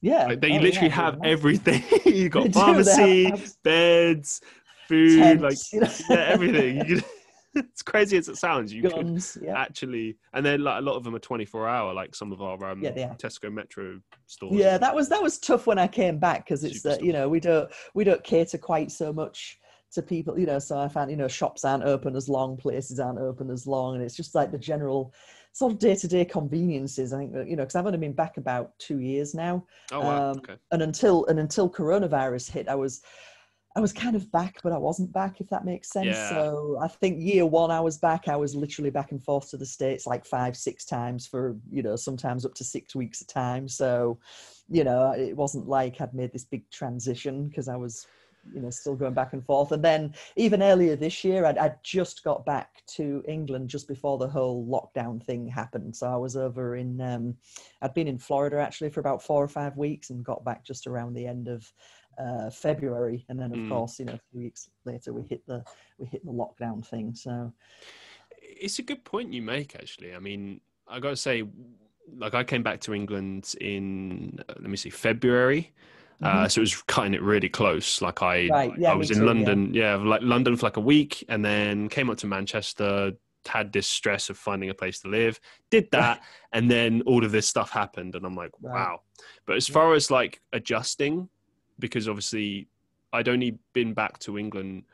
yeah, Like, they oh, literally yeah, have they're everything. you got they have pharmacy, abs- beds, food, like tents, you know? yeah, everything. It's crazy as it sounds. You could guns. Yeah. actually, and then like a lot of them are twenty four hour, like some of our um, Yeah. Tesco Metro stores. yeah that was that was tough when i came back because it's that you know we don't we don't cater quite so much to people you know so i found you know shops aren't open as long places aren't open as long and it's just like the general sort of day-to-day conveniences i think that, you know because i've only been back about two years now Oh wow. um, okay. and until and until coronavirus hit i was i was kind of back but i wasn't back if that makes sense. Yeah. so i think year one i was back i was literally back and forth to the states like five six times for you know sometimes up to six weeks a time. So you know it wasn't like i'd made this big transition because i was you know still going back and forth. And then even earlier this year I'd, I'd just got back to england just before the whole lockdown thing happened. So i was over in um, i'd been in florida actually for about four or five weeks and got back just around the end of uh, february and then of Mm. course you know two weeks later we hit the we hit the lockdown thing so It's a good point you make. Actually, I mean, I got to say, like I came back to England in uh, let me see February. Uh, so it was cutting it really close. Like I, Mm-hmm. Right, yeah, I was in too. London, yeah. like London for like a week, and then came up to Manchester, had this stress of finding a place to live. Did that, and then all of this stuff happened, and I'm like, Right. wow. But as far as like adjusting, because obviously I'd only been back to England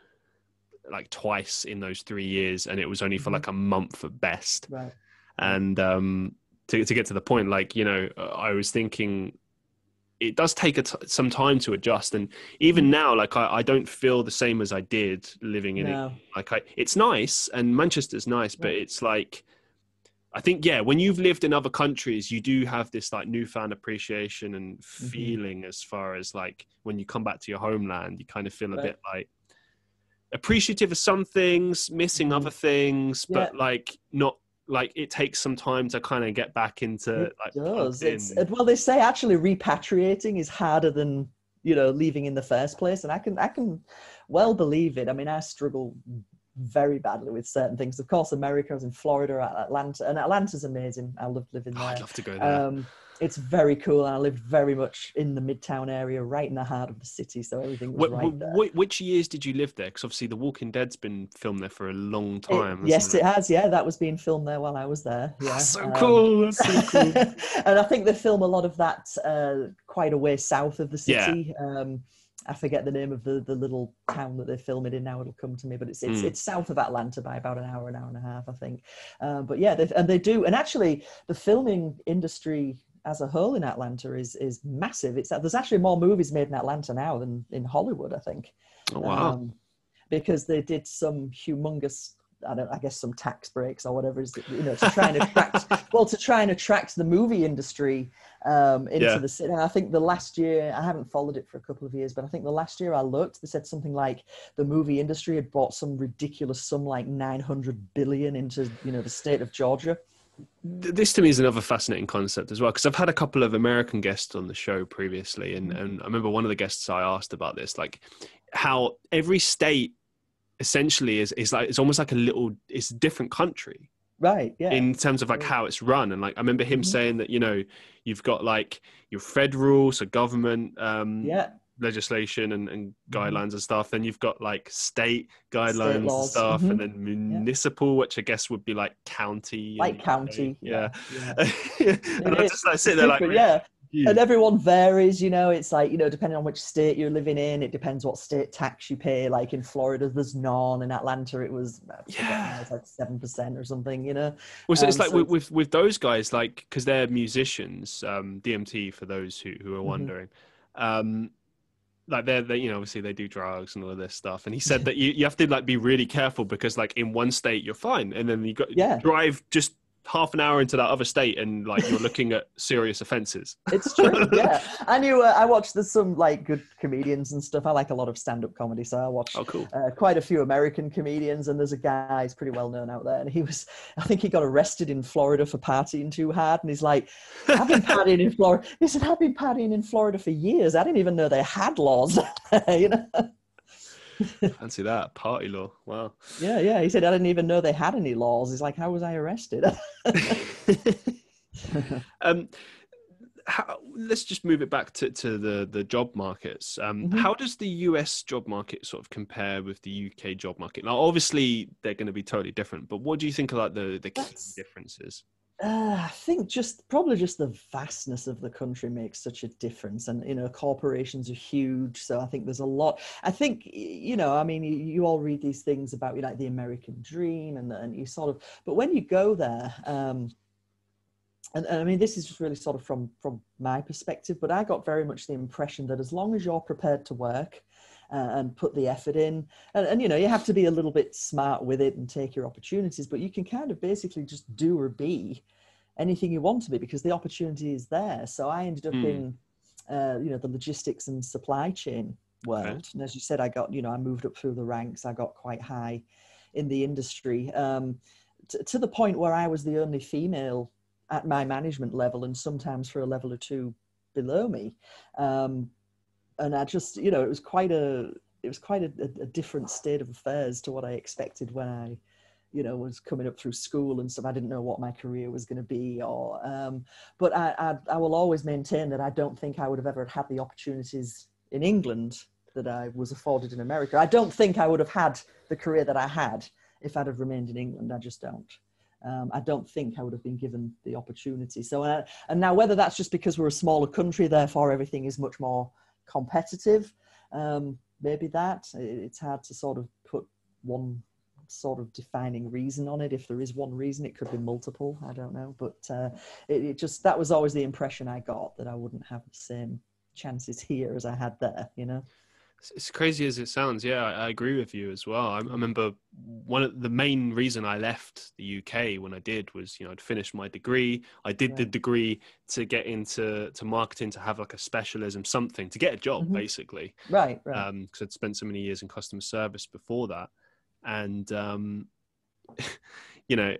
like twice in those three years, and it was only for Mhm. like a month at best. Right. And um, to to get to the point, like you know, I was thinking. It does take a t- some time to adjust, and even Mm. now, like I, I don't feel the same as I did living in it like I, it's nice and Manchester's nice, but it's like I think yeah, when you've lived in other countries, you do have this like newfound appreciation and Mm-hmm. feeling as far as like when you come back to your homeland, you kind of feel a bit like appreciative of some things, missing Mhm. other things, but like not like it takes some time to kind of get back into It like does. It's, it- well, they say actually repatriating is harder than you know leaving in the first place, and I can I can well believe it. I mean, I struggle very badly with certain things. Of course, America I was in Florida, at Atlanta, and Atlanta's amazing. I loved living Oh, there. I'd love to go there. Um, it's very cool, and I lived very much in the midtown area, right in the heart of the city, so everything was Wh- right there. wh- which years did you live there? Because obviously, The Walking Dead's been filmed there for a long It- time. yes, hasn't it has. Yeah, that was being filmed there while I was there. Yeah, That's so um, cool. That's so cool. and I think they film a lot of that uh, quite a way south of the Yeah. city. Um, I forget the name of the, the little town that they're filming in now. It'll come to me, but it's it's, Mm. it's south of Atlanta by about an hour, an hour and a half, I think. Um, but yeah, they, and they do. And actually, the filming industry as a whole in Atlanta is is massive. It's there's actually more movies made in Atlanta now than in Hollywood. I think. Oh, wow. Um, because they did some humongous, I don't, I guess some tax breaks or whatever is, you know, to try and attract, well, to try and attract the movie industry um, into Yeah. the city. And I think the last year, I haven't followed it for a couple of years, but I think the last year I looked, they said something like the movie industry had bought some ridiculous sum like 900 billion into, you know, the state of Georgia. This to me is another fascinating concept as well because I've had a couple of American guests on the show previously, and, and I remember one of the guests I asked about this, like how every state essentially is is like it's almost like a little it's a different country Right. Yeah. in terms of like how it's run, and like I remember him Mhm. saying that you know you've got like your federal so government um, yeah. legislation and, and Mhm. guidelines and stuff. Then you've got like state guidelines and laws, stuff, mhm. and then municipal, which I guess would be like county, Like and- county. yeah. yeah. and I just like sit there like, yeah. And everyone varies you know it's like you know depending on which state you're living in it depends what state tax you pay like in florida there's none in atlanta it was I forget now, Yeah. like seven percent or something you know Well, so it's Um, like so with, with with those guys, like because they're musicians, um, DMT for those who who are Mhm. wondering. Um, like they're, they you know obviously they do drugs and all of this stuff and he said that you, you have to like be really careful because like in one state you're fine and then you got Yeah. drive just half an hour into that other state and like you're looking at serious offenses it's true yeah i knew uh, i watched there's some like good comedians and stuff i like a lot of stand-up comedy so i watched oh cool uh, quite a few American comedians, and there's a guy he's pretty well known out there, and he was, I think he got arrested in Florida for partying too hard, and he's like, I've been partying in Florida. He said, I've been partying in Florida for years. I didn't even know they had laws. you know? fancy that party law wow Yeah, yeah. He said, I didn't even know they had any laws. He's like, how was I arrested? um, how, let's just move it back to, to the, the job markets. Um, Mhm. How does the US job market sort of compare with the UK job market? Now, obviously, they're going to be totally different, but what do you think are like the, the key That's- differences? Uh, I think just probably just the vastness of the country makes such a difference, and you know corporations are huge, so I think there's a lot. I think you know, I mean, you, you all read these things about you know, like the American dream, and and you sort of, but when you go there, um, and, and I mean, this is just really sort of from from my perspective, but I got very much the impression that as long as you're prepared to work. Uh, and put the effort in. And, and you know you have to be a little bit smart with it and take your opportunities but you can kind of basically just do or be anything you want to be because the opportunity is there. So i ended up Mm. in uh, you know the logistics and supply chain world. And as you said i got you know i moved up through the ranks. I got quite high in the industry um, t- to the point where i was the only female at my management level and sometimes for a level or two below me. Um, and I just, you know, it was quite a, it was quite a, a, different state of affairs to what I expected when I, you know, was coming up through school and stuff. I didn't know what my career was going to be, or, um, but I, I, I will always maintain that I don't think I would have ever had the opportunities in England that I was afforded in America. I don't think I would have had the career that I had if I'd have remained in England. I just don't. Um, I don't think I would have been given the opportunity. So, uh, and now whether that's just because we're a smaller country, therefore everything is much more competitive, um, maybe that. It's hard to sort of put one sort of defining reason on it. If there is one reason, it could be multiple. I don't know, but uh, it, it just that was always the impression I got that I wouldn't have the same chances here as I had there. You know. It's crazy as it sounds. Yeah, I, I agree with you as well. I, I, remember one of the main reason I left the UK when I did was, you know, I'd finished my degree. I did the degree to get into to marketing to have like a specialism, something to get a job, mm-hmm. basically. Right, right. Because um, I'd spent so many years in customer service before that, and um, you know,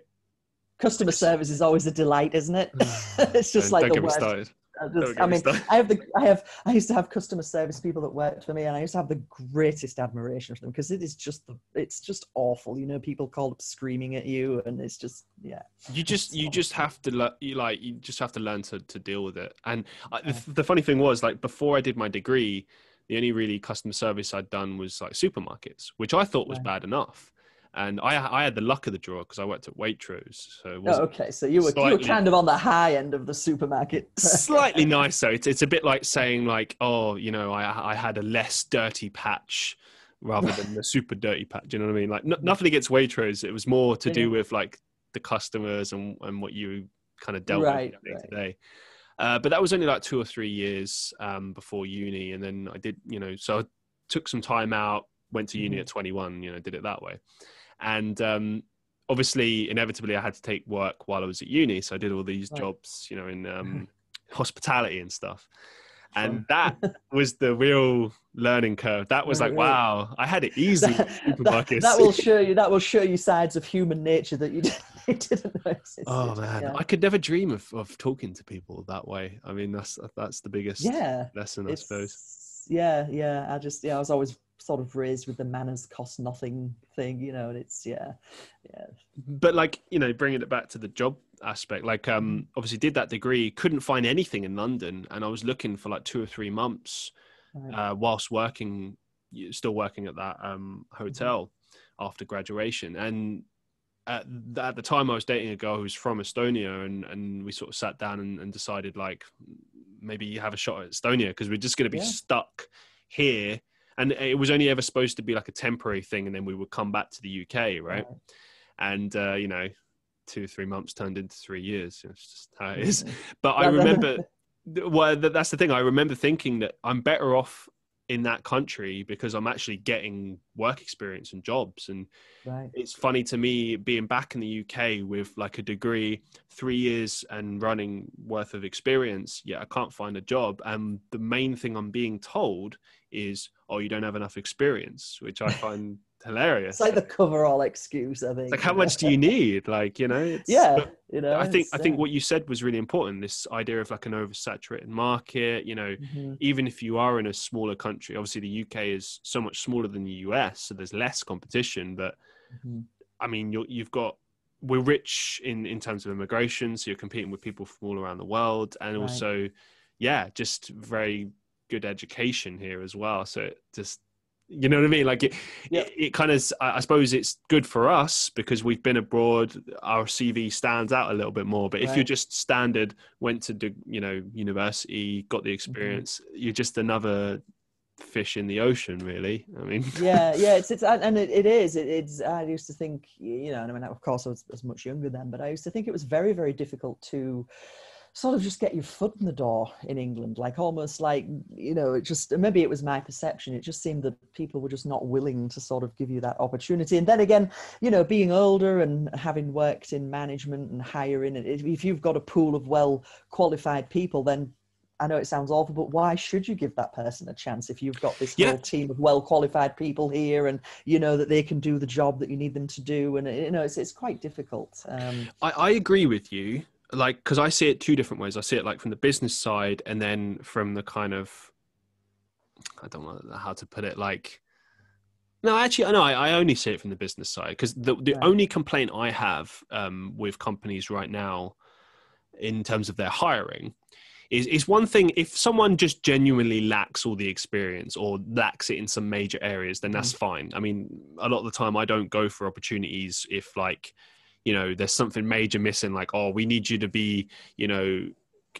customer service is always a delight, isn't it? it's just like don't the worst. Just, I mean, I have the, I have, I used to have customer service people that worked for me, and I used to have the greatest admiration for them because it is just, the, it's just awful. You know, people call up screaming at you, and it's just, yeah. You just, you awful. just have to, le- you like, you just have to learn to to deal with it. And I, the, the funny thing was, like, before I did my degree, the only really customer service I'd done was like supermarkets, which I thought was right. bad enough and I I had the luck of the draw because I worked at Waitrose. So oh, okay, so you were slightly, you were kind of on the high end of the supermarket. slightly nicer. It's it's a bit like saying like, oh, you know, I I had a less dirty patch rather than the super dirty patch. Do you know what I mean? Like nothing against Waitrose. It was more to do with like the customers and and what you kind of dealt right, with day right. to day. Uh, but that was only like two or three years um, before uni, and then I did, you know, so I took some time out, went to uni mm-hmm. at 21, you know, did it that way and um, obviously inevitably i had to take work while i was at uni. So i did all these right. jobs you know in um, hospitality and stuff. And that was the real learning curve. That was like wow i had it easy that, that, that, will show you that will show you sides of human nature that you didn't, know oh man. Yeah. i could never dream of, of talking to people that way. I mean that's that's the biggest yeah. lesson i suppose. yeah yeah. I just yeah i was always sort of raised with the manners cost nothing thing, you know, and it's yeah, yeah. But like, you know, bringing it back to the job aspect, like um mm-hmm. obviously did that degree, couldn't find anything in London and I was looking for like two or three months uh, whilst working still working at that um hotel mm-hmm. after graduation and at, at the time I was dating a girl who's from Estonia and, and we sort of sat down and, and decided like maybe you have a shot at Estonia because we're just going to be yeah. stuck here and it was only ever supposed to be like a temporary thing, and then we would come back to the UK, right? And uh, you know, two three months turned into three years. It's just how it is. But I remember, well, that's the thing. I remember thinking that I'm better off in that country because I'm actually getting work experience and jobs. And right. it's funny to me being back in the UK with like a degree, three years and running worth of experience. yet I can't find a job. And the main thing I'm being told is, oh, you don't have enough experience, which I find hilarious. It's like the coverall excuse, I think. like, how much do you need? Like, you know, it's yeah, you know. I think I think what you said was really important. This idea of like an oversaturated market. You know, mm-hmm. even if you are in a smaller country, obviously the UK is so much smaller than the US, so there's less competition. But mm-hmm. I mean, you you've got we're rich in in terms of immigration, so you're competing with people from all around the world, and right. also, yeah, just very good education here as well. So it just you know what I mean? Like it, yeah. it, it, kind of, I suppose it's good for us because we've been abroad. Our CV stands out a little bit more. But if you're just standard, went to, you know, university, got the mm-hmm. experience, mm-hmm. you're just another fish in the ocean, really. I mean, yeah, yeah, it's, it's, and it, it is, it, it's, I used to think, you know, and I mean, of course I was, I was much younger then, but I used to think it was very, very difficult to, sort of just get your foot in the door in England, like almost like, you know, it just, maybe it was my perception. It just seemed that people were just not willing to sort of give you that opportunity. And then again, you know, being older and having worked in management and hiring, if you've got a pool of well qualified people, then I know it sounds awful, but why should you give that person a chance if you've got this yeah. whole team of well qualified people here and you know that they can do the job that you need them to do? And you know, it's it's quite difficult. Um, I, I agree with you like because I see it two different ways. I see it like from the business side, and then from the kind of I don't know how to put it. Like, no, actually, I know I, I only see it from the business side because the the right. only complaint I have um, with companies right now, in terms of their hiring, is is one thing if someone just genuinely lacks all the experience or lacks it in some major areas then that's mm. fine i mean a lot of the time i don't go for opportunities if like you know there's something major missing like oh we need you to be you know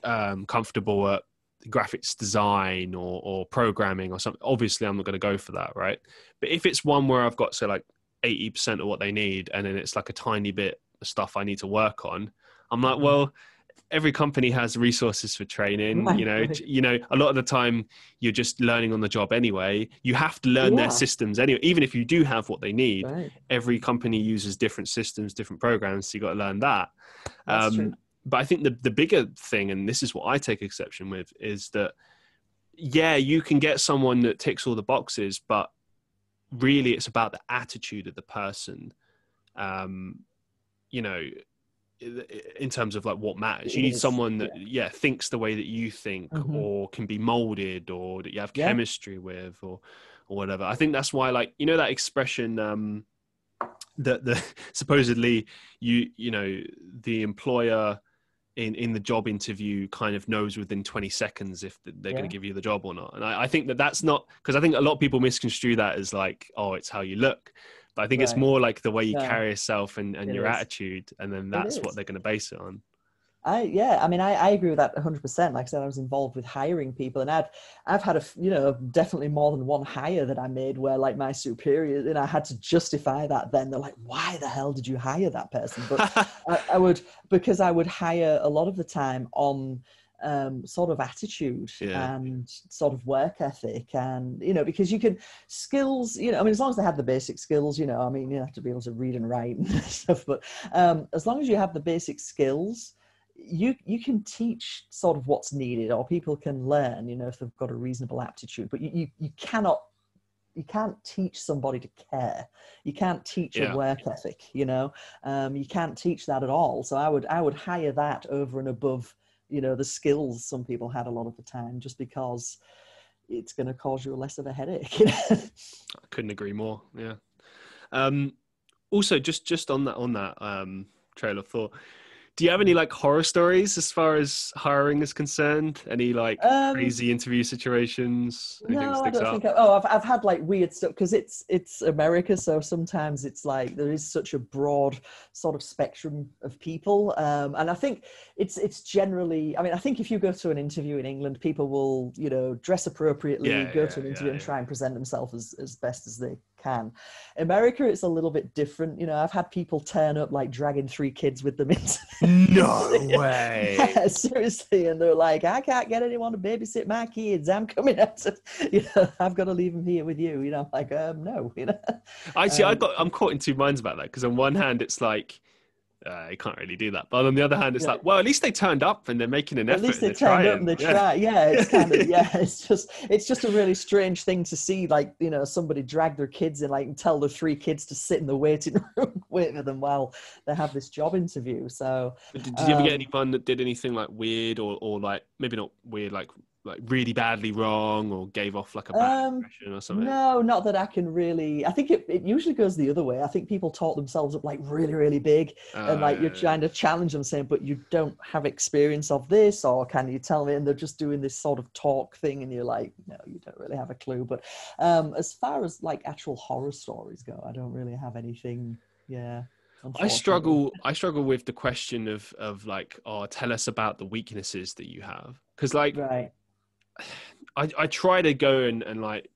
um, comfortable at graphics design or, or programming or something obviously i'm not going to go for that right but if it's one where i've got say like 80% of what they need and then it's like a tiny bit of stuff i need to work on i'm like mm. well every company has resources for training you know you know a lot of the time you're just learning on the job anyway. You have to learn yeah. their systems anyway even if you do have what they need. Right. every company uses different systems different programs so you got to learn that. Um, but i think the, the bigger thing and this is what i take exception with is that yeah you can get someone that ticks all the boxes but really it's about the attitude of the person. Um, you know in terms of like what matters. You need someone that yeah. thinks the way that you think, mm-hmm. or can be molded, or that you have yeah. chemistry with, or or whatever. I think that's why like you know that expression um, that the supposedly you you know the employer in in the job interview kind of knows within 20 seconds if they're yeah. going to give you the job or not and I, I think that that's not because i think a lot of people misconstrue that as like oh it's how you look but I think right. it's more like the way you yeah. carry yourself and, and your is. attitude, and then that's what they're going to base it on. I yeah, I mean, I, I agree with that 100. percent Like I said, I was involved with hiring people, and I've I've had a you know definitely more than one hire that I made where like my superiors, and I had to justify that. Then they're like, "Why the hell did you hire that person?" But I, I would because I would hire a lot of the time on um, sort of attitude yeah. and sort of work ethic and you know because you can skills you know i mean as long as they have the basic skills you know i mean you have to be able to read and write and stuff but um, as long as you have the basic skills you you can teach sort of what's needed or people can learn you know if they've got a reasonable aptitude but you you, you cannot you can't teach somebody to care you can't teach yeah. a work ethic you know um, you can't teach that at all so i would i would hire that over and above you know the skills some people had a lot of the time just because it's going to cause you less of a headache i couldn't agree more yeah. Um also just just on that on that um trail of thought do you have any like horror stories as far as hiring is concerned? Any like um, crazy interview situations? no, I don't think. I, oh, I've I've had like weird stuff because it's it's America, so sometimes it's like there is such a broad sort of spectrum of people, um, and I think it's it's generally. I mean, I think if you go to an interview in England, people will you know dress appropriately, yeah, go yeah, to an interview yeah, and try and present themselves as as best as they can. America, it's a little bit different. You know, I've had people turn up like dragging three kids with them into. No way. yeah, seriously, and they're like, I can't get anyone to babysit my kids. I'm coming out. To, you know, I've got to leave them here with you. You know, I'm like, um, no. You know. Actually, um, I got. I'm caught in two minds about that because on one hand, it's like uh, you can't really do that. But on the other hand, it's yeah. like, well, at least they turned up and they're making an at effort. At least they turned up and they yeah. try. Yeah, it's kind of yeah. It's just it's just a really strange thing to see. Like you know, somebody drag their kids in, like, and tell the three kids to sit in the waiting room wait for them while they have this job interview. So, did, did you ever get um, anyone that did anything like weird or or like maybe not weird, like like really badly wrong or gave off like a bad um, impression or something? No, not that I can really. I think it, it usually goes the other way. I think people talk themselves up like really, really big, uh, and like you're trying to challenge them, saying, "But you don't have experience of this, or can you tell me?" And they're just doing this sort of talk thing, and you're like, "No, you don't really have a clue." But um, as far as like actual horror stories go, I don't really have anything. Yeah. I struggle. I struggle with the question of of like, oh, tell us about the weaknesses that you have, because like, right I, I try to go and, and like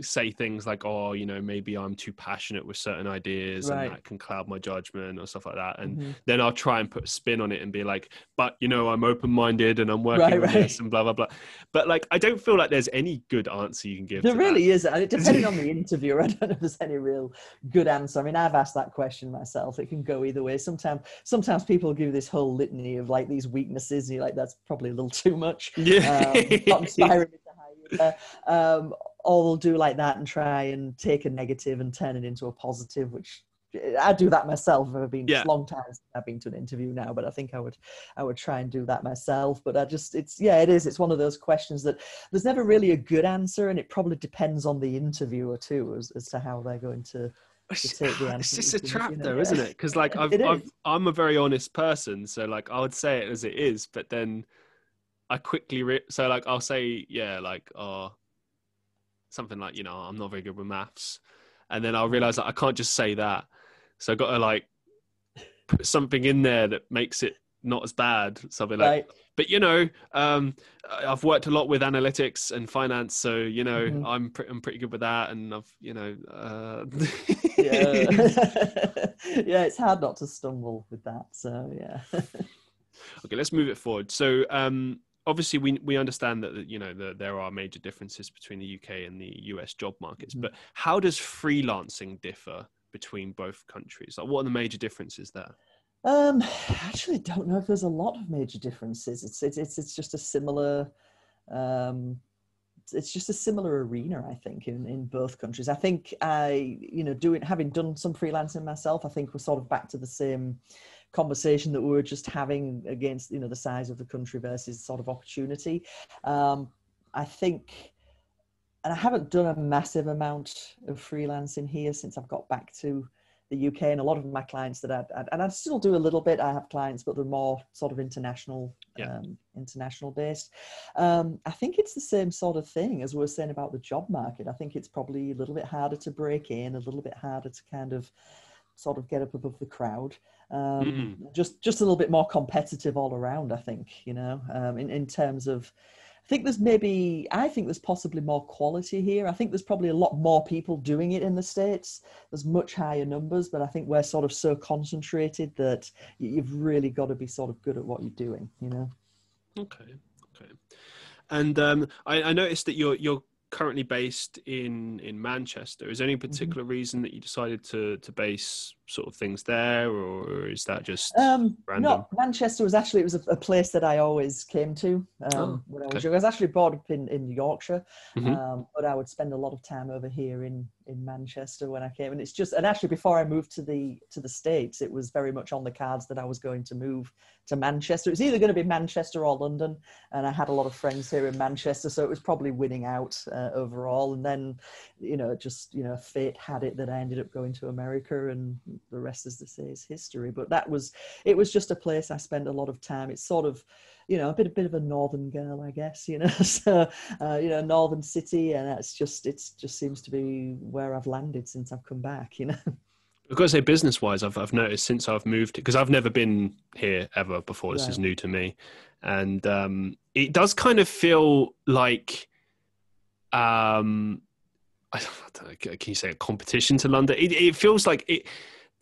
say things like, oh, you know, maybe I'm too passionate with certain ideas right. and that can cloud my judgment or stuff like that. And mm-hmm. then I'll try and put a spin on it and be like, but you know, I'm open minded and I'm working right, with right. this and blah blah blah. But like I don't feel like there's any good answer you can give. There really is. And depending on the interviewer, I don't know if there's any real good answer. I mean, I've asked that question myself. It can go either way. Sometimes sometimes people give this whole litany of like these weaknesses, and you're like, that's probably a little too much. Yeah. Um, not inspiring um, Oh, or they'll do like that and try and take a negative and turn it into a positive, which eh, I do that myself. I've been yeah. a long time since I've been to an interview now, but I think I would I would try and do that myself. But I just it's yeah, it is. It's one of those questions that there's never really a good answer, and it probably depends on the interviewer too, as, as to how they're going to. To take the answer it's just a trap, you know, though, yeah. isn't it? Because like I've, I've, I'm a very honest person, so like I would say it as it is, but then I quickly re- so like I'll say yeah like oh something like you know I'm not very good with maths, and then I'll realize that I can't just say that, so I've got to like put something in there that makes it not as bad. Something like, Right. but you know, um, I've worked a lot with analytics and finance, so you know, Mhm. I'm pre- I'm pretty good with that, and I've you know, uh... Yeah. yeah, it's hard not to stumble with that. So yeah. okay, let's move it forward. So, um, obviously, we we understand that you know that there are major differences between the UK and the US job markets, Mhm. but how does freelancing differ between both countries? Like, what are the major differences there? Um, I actually don't know if there's a lot of major differences. It's it's it's, it's just a similar, um, it's just a similar arena. I think in in both countries. I think I you know doing having done some freelancing myself. I think we're sort of back to the same conversation that we were just having against you know the size of the country versus sort of opportunity. Um, I think. And I haven't done a massive amount of freelancing here since I've got back to the UK and a lot of my clients that I, and I still do a little bit. I have clients, but they're more sort of international, Yeah. um, international based. Um, I think it's the same sort of thing as we are saying about the job market. I think it's probably a little bit harder to break in, a little bit harder to kind of sort of get up above the crowd. Um, Mhm. Just just a little bit more competitive all around. I think you know um, in in terms of. I think there's maybe I think there's possibly more quality here. I think there's probably a lot more people doing it in the states. There's much higher numbers, but I think we're sort of so concentrated that you've really got to be sort of good at what you're doing. You know. Okay, okay. And um, I, I noticed that you're you're currently based in in Manchester. Is there any particular reason that you decided to to base sort of things there, or is that just Um, Random. no, Manchester was actually it was a, a place that I always came to um, Oh, when I okay. was young. I was actually brought up in, in Yorkshire, Mhm. um, but I would spend a lot of time over here in in Manchester when I came. And it's just and actually before I moved to the to the states, it was very much on the cards that I was going to move to Manchester. It was either going to be Manchester or London, and I had a lot of friends here in Manchester, so it was probably winning out uh, overall. And then, you know, just you know, fate had it that I ended up going to America, and the rest, as they say, is history. But that was it was just a place I spent a lot of time. It's sort of, you know, a bit a bit of a northern girl, I guess. You know, so uh, you know, northern city, and it's just, it just seems to be where I've landed since I've come back. You know. I've got to say, business wise, I've I've noticed since I've moved because I've never been here ever before. This is new to me, and um, it does kind of feel like, um, I don't know, can you say a competition to London? It, it feels like it,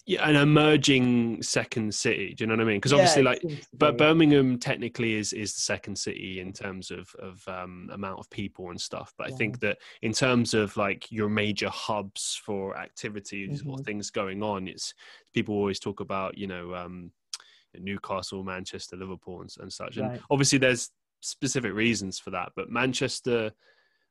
yeah, an emerging second city. Do you know what I mean? Because obviously, Yeah, like it seems to but. Birmingham technically is is the second city in terms of of um, amount of people and stuff. But I think that in terms of like your major hubs for activities or Mhm. things going on, it's people always talk about you know um, Newcastle, Manchester, Liverpool, and, and such. And obviously, there's specific reasons for that. But Manchester.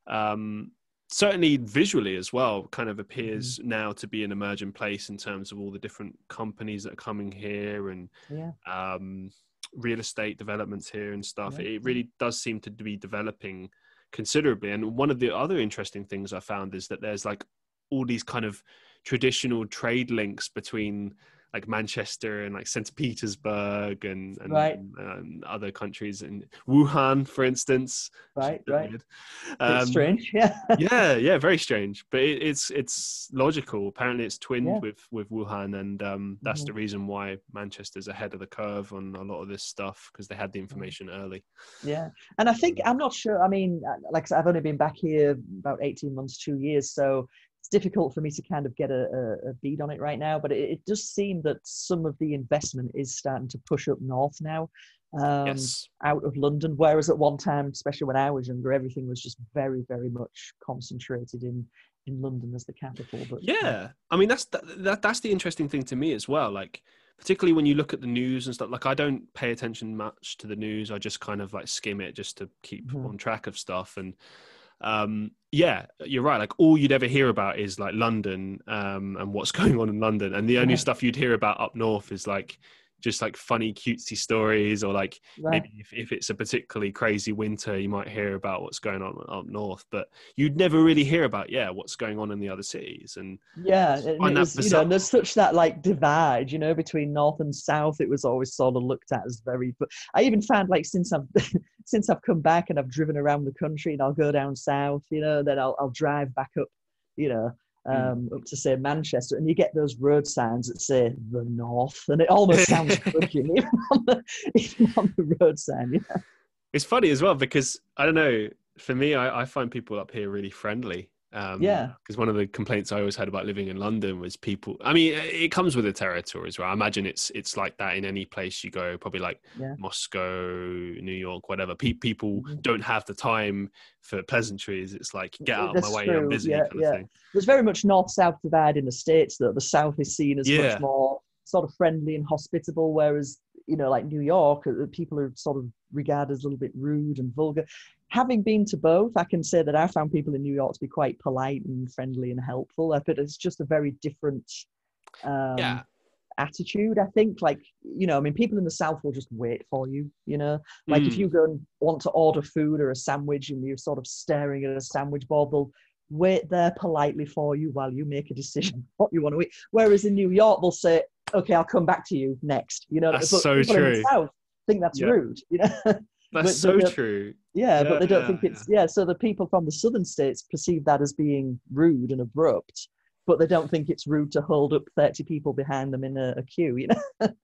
Um, certainly visually as well kind of appears Mm-hmm. now to be an emerging place in terms of all the different companies that are coming here and yeah. um, real estate developments here and stuff. Yeah. It really does seem to be developing considerably. And one of the other interesting things I found is that there's like all these kind of traditional trade links between like Manchester and like St. Petersburg and, and, Right. and other countries and Wuhan, for instance. Right, right. Um, strange. Yeah. yeah, yeah, very strange, but it, it's it's logical. Apparently, it's twinned Yeah. with with Wuhan, and um, that's Mhm. the reason why Manchester's ahead of the curve on a lot of this stuff because they had the information early. Yeah, and I think I'm not sure. I mean, uh, like I said, I've only been back here about 18 months, two years, so it's difficult for me to kind of get a, a, bead on it right now. But it, it does seem that some of the investment is starting to push up north now, um, yes, out of London. Whereas at one time, especially when I was younger, everything was just very, very much concentrated in in London as the capital. But yeah. I mean, that's that, that that's the interesting thing to me as well. Like, particularly when you look at the news and stuff. Like, I don't pay attention much to the news. I just kind of like skim it just to keep Mhm. on track of stuff and. Um yeah you're right like all you'd ever hear about is like london um and what's going on in london and the only Right. stuff you'd hear about up north is like just like funny cutesy stories or like right. maybe if, if it's a particularly crazy winter you might hear about what's going on up north but you'd never really hear about yeah what's going on in the other cities and Yeah, and find it that was, you know, and there's such that like divide, you know, between north and south. It was always sort of looked at as very. But I even found like since I've since I've come back and I've driven around the country and I'll go down south, you know, then I'll, I'll drive back up, you know, hmm. um, up to say Manchester, and you get those road signs that say the north, and it almost sounds crooked even, on the, even on the road sign. Yeah. It's funny as well because I don't know. For me, I, I find people up here really friendly. Um, yeah. Because one of the complaints I always had about living in London was people. I mean, it comes with the territory as well. I imagine it's it's like that in any place you go. Probably like yeah. Moscow, New York, whatever. Pe- people mm-hmm. don't have the time for pleasantries. It's like get out That's of my way. True. I'm busy. Yeah, yeah. There's very much north-south divide in the states. That the south is seen as yeah. much more sort of friendly and hospitable, whereas you know, like New York, uh, people are sort of regarded as a little bit rude and vulgar having been to both, I can say that I found people in New York to be quite polite and friendly and helpful. But it's just a very different um, yeah. attitude. I think, like you know, I mean, people in the South will just wait for you. You know, like mm. if you go and want to order food or a sandwich and you're sort of staring at a sandwich board, they'll wait there politely for you while you make a decision what you want to eat. Whereas in New York, they'll say, "Okay, I'll come back to you next." You know, that's so true. South think that's rude. You know. That's but, so true. Yeah, yeah, but they don't yeah, think it's yeah. yeah. So the people from the southern states perceive that as being rude and abrupt, but they don't think it's rude to hold up thirty people behind them in a, a queue. You know.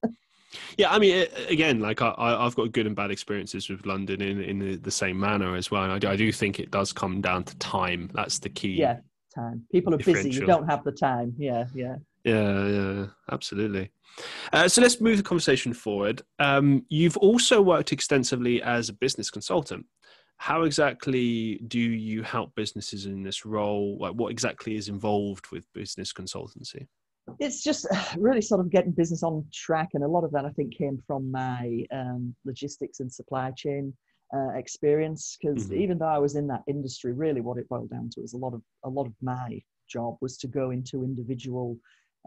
yeah, I mean, again, like I, I've got good and bad experiences with London in in the, the same manner as well. And I do, I do think it does come down to time. That's the key. Yeah, time. People are busy. You don't have the time. Yeah, yeah. Yeah, yeah, absolutely. Uh, so let's move the conversation forward. Um, you've also worked extensively as a business consultant. How exactly do you help businesses in this role? Like, what exactly is involved with business consultancy? It's just really sort of getting business on track, and a lot of that I think came from my um, logistics and supply chain uh, experience. Because mm-hmm. even though I was in that industry, really what it boiled down to is a lot of a lot of my job was to go into individual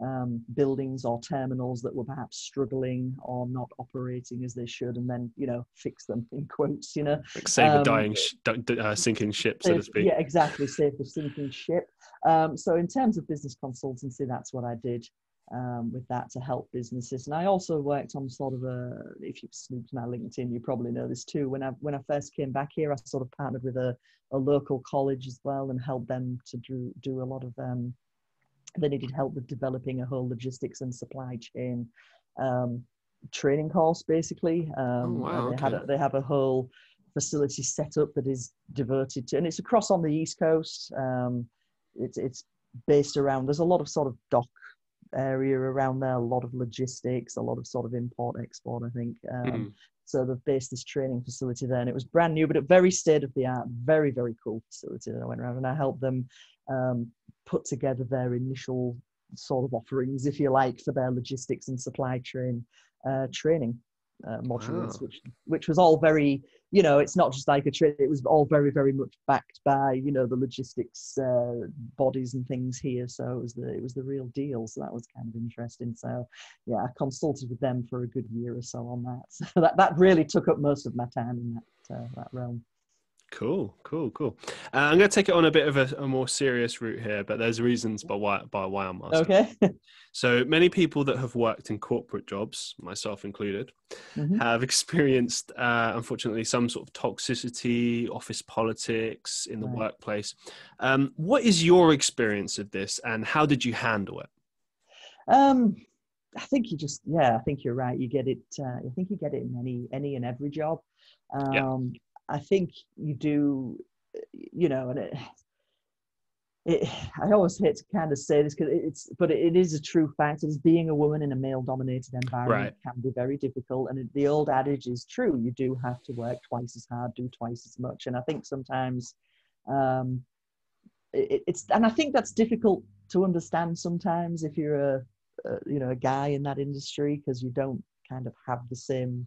um, buildings or terminals that were perhaps struggling or not operating as they should, and then you know fix them in quotes. You know, like save um, a dying, sh- uh, sinking ship, so to speak. Yeah, exactly, save a sinking ship. Um, so in terms of business consultancy, that's what I did. Um, with that to help businesses. And I also worked on sort of a, if you've snooped my LinkedIn, you probably know this too. When I when I first came back here, I sort of partnered with a, a local college as well and helped them to do do a lot of um, they needed help with developing a whole logistics and supply chain um, training course, basically. Um, oh, wow, they, okay. had a, they have a whole facility set up that is devoted to, and it's across on the East Coast. Um, it's, it's based around, there's a lot of sort of dock area around there, a lot of logistics, a lot of sort of import export, I think. Mm. So they've based this training facility there, and it was brand new, but a very state of the art, very very cool facility that I went around, and I helped them um, put together their initial sort of offerings, if you like, for their logistics and supply chain uh, training uh, modules, wow. which which was all very, you know, it's not just like a trade. It was all very, very much backed by, you know, the logistics uh, bodies and things here. So it was the it was the real deal. So that was kind of interesting. So yeah, I consulted with them for a good year or so on that. So that that really took up most of my time in that uh, that realm. Cool, cool, cool. Uh, I'm going to take it on a bit of a, a, more serious route here, but there's reasons by why by why I'm asking. Okay. so many people that have worked in corporate jobs, myself included, mm-hmm. have experienced, uh, unfortunately, some sort of toxicity, office politics in the right. workplace. Um, what is your experience of this, and how did you handle it? Um, I think you just, yeah, I think you're right. You get it. Uh, I think you get it in any any and every job. Um, yeah I think you do, you know, and it, it, I always hate to kind of say this because it's, but it is a true fact. Is being a woman in a male-dominated environment right. can be very difficult, and the old adage is true. You do have to work twice as hard, do twice as much, and I think sometimes um, it, it's, and I think that's difficult to understand sometimes if you're a, a you know a guy in that industry because you don't kind of have the same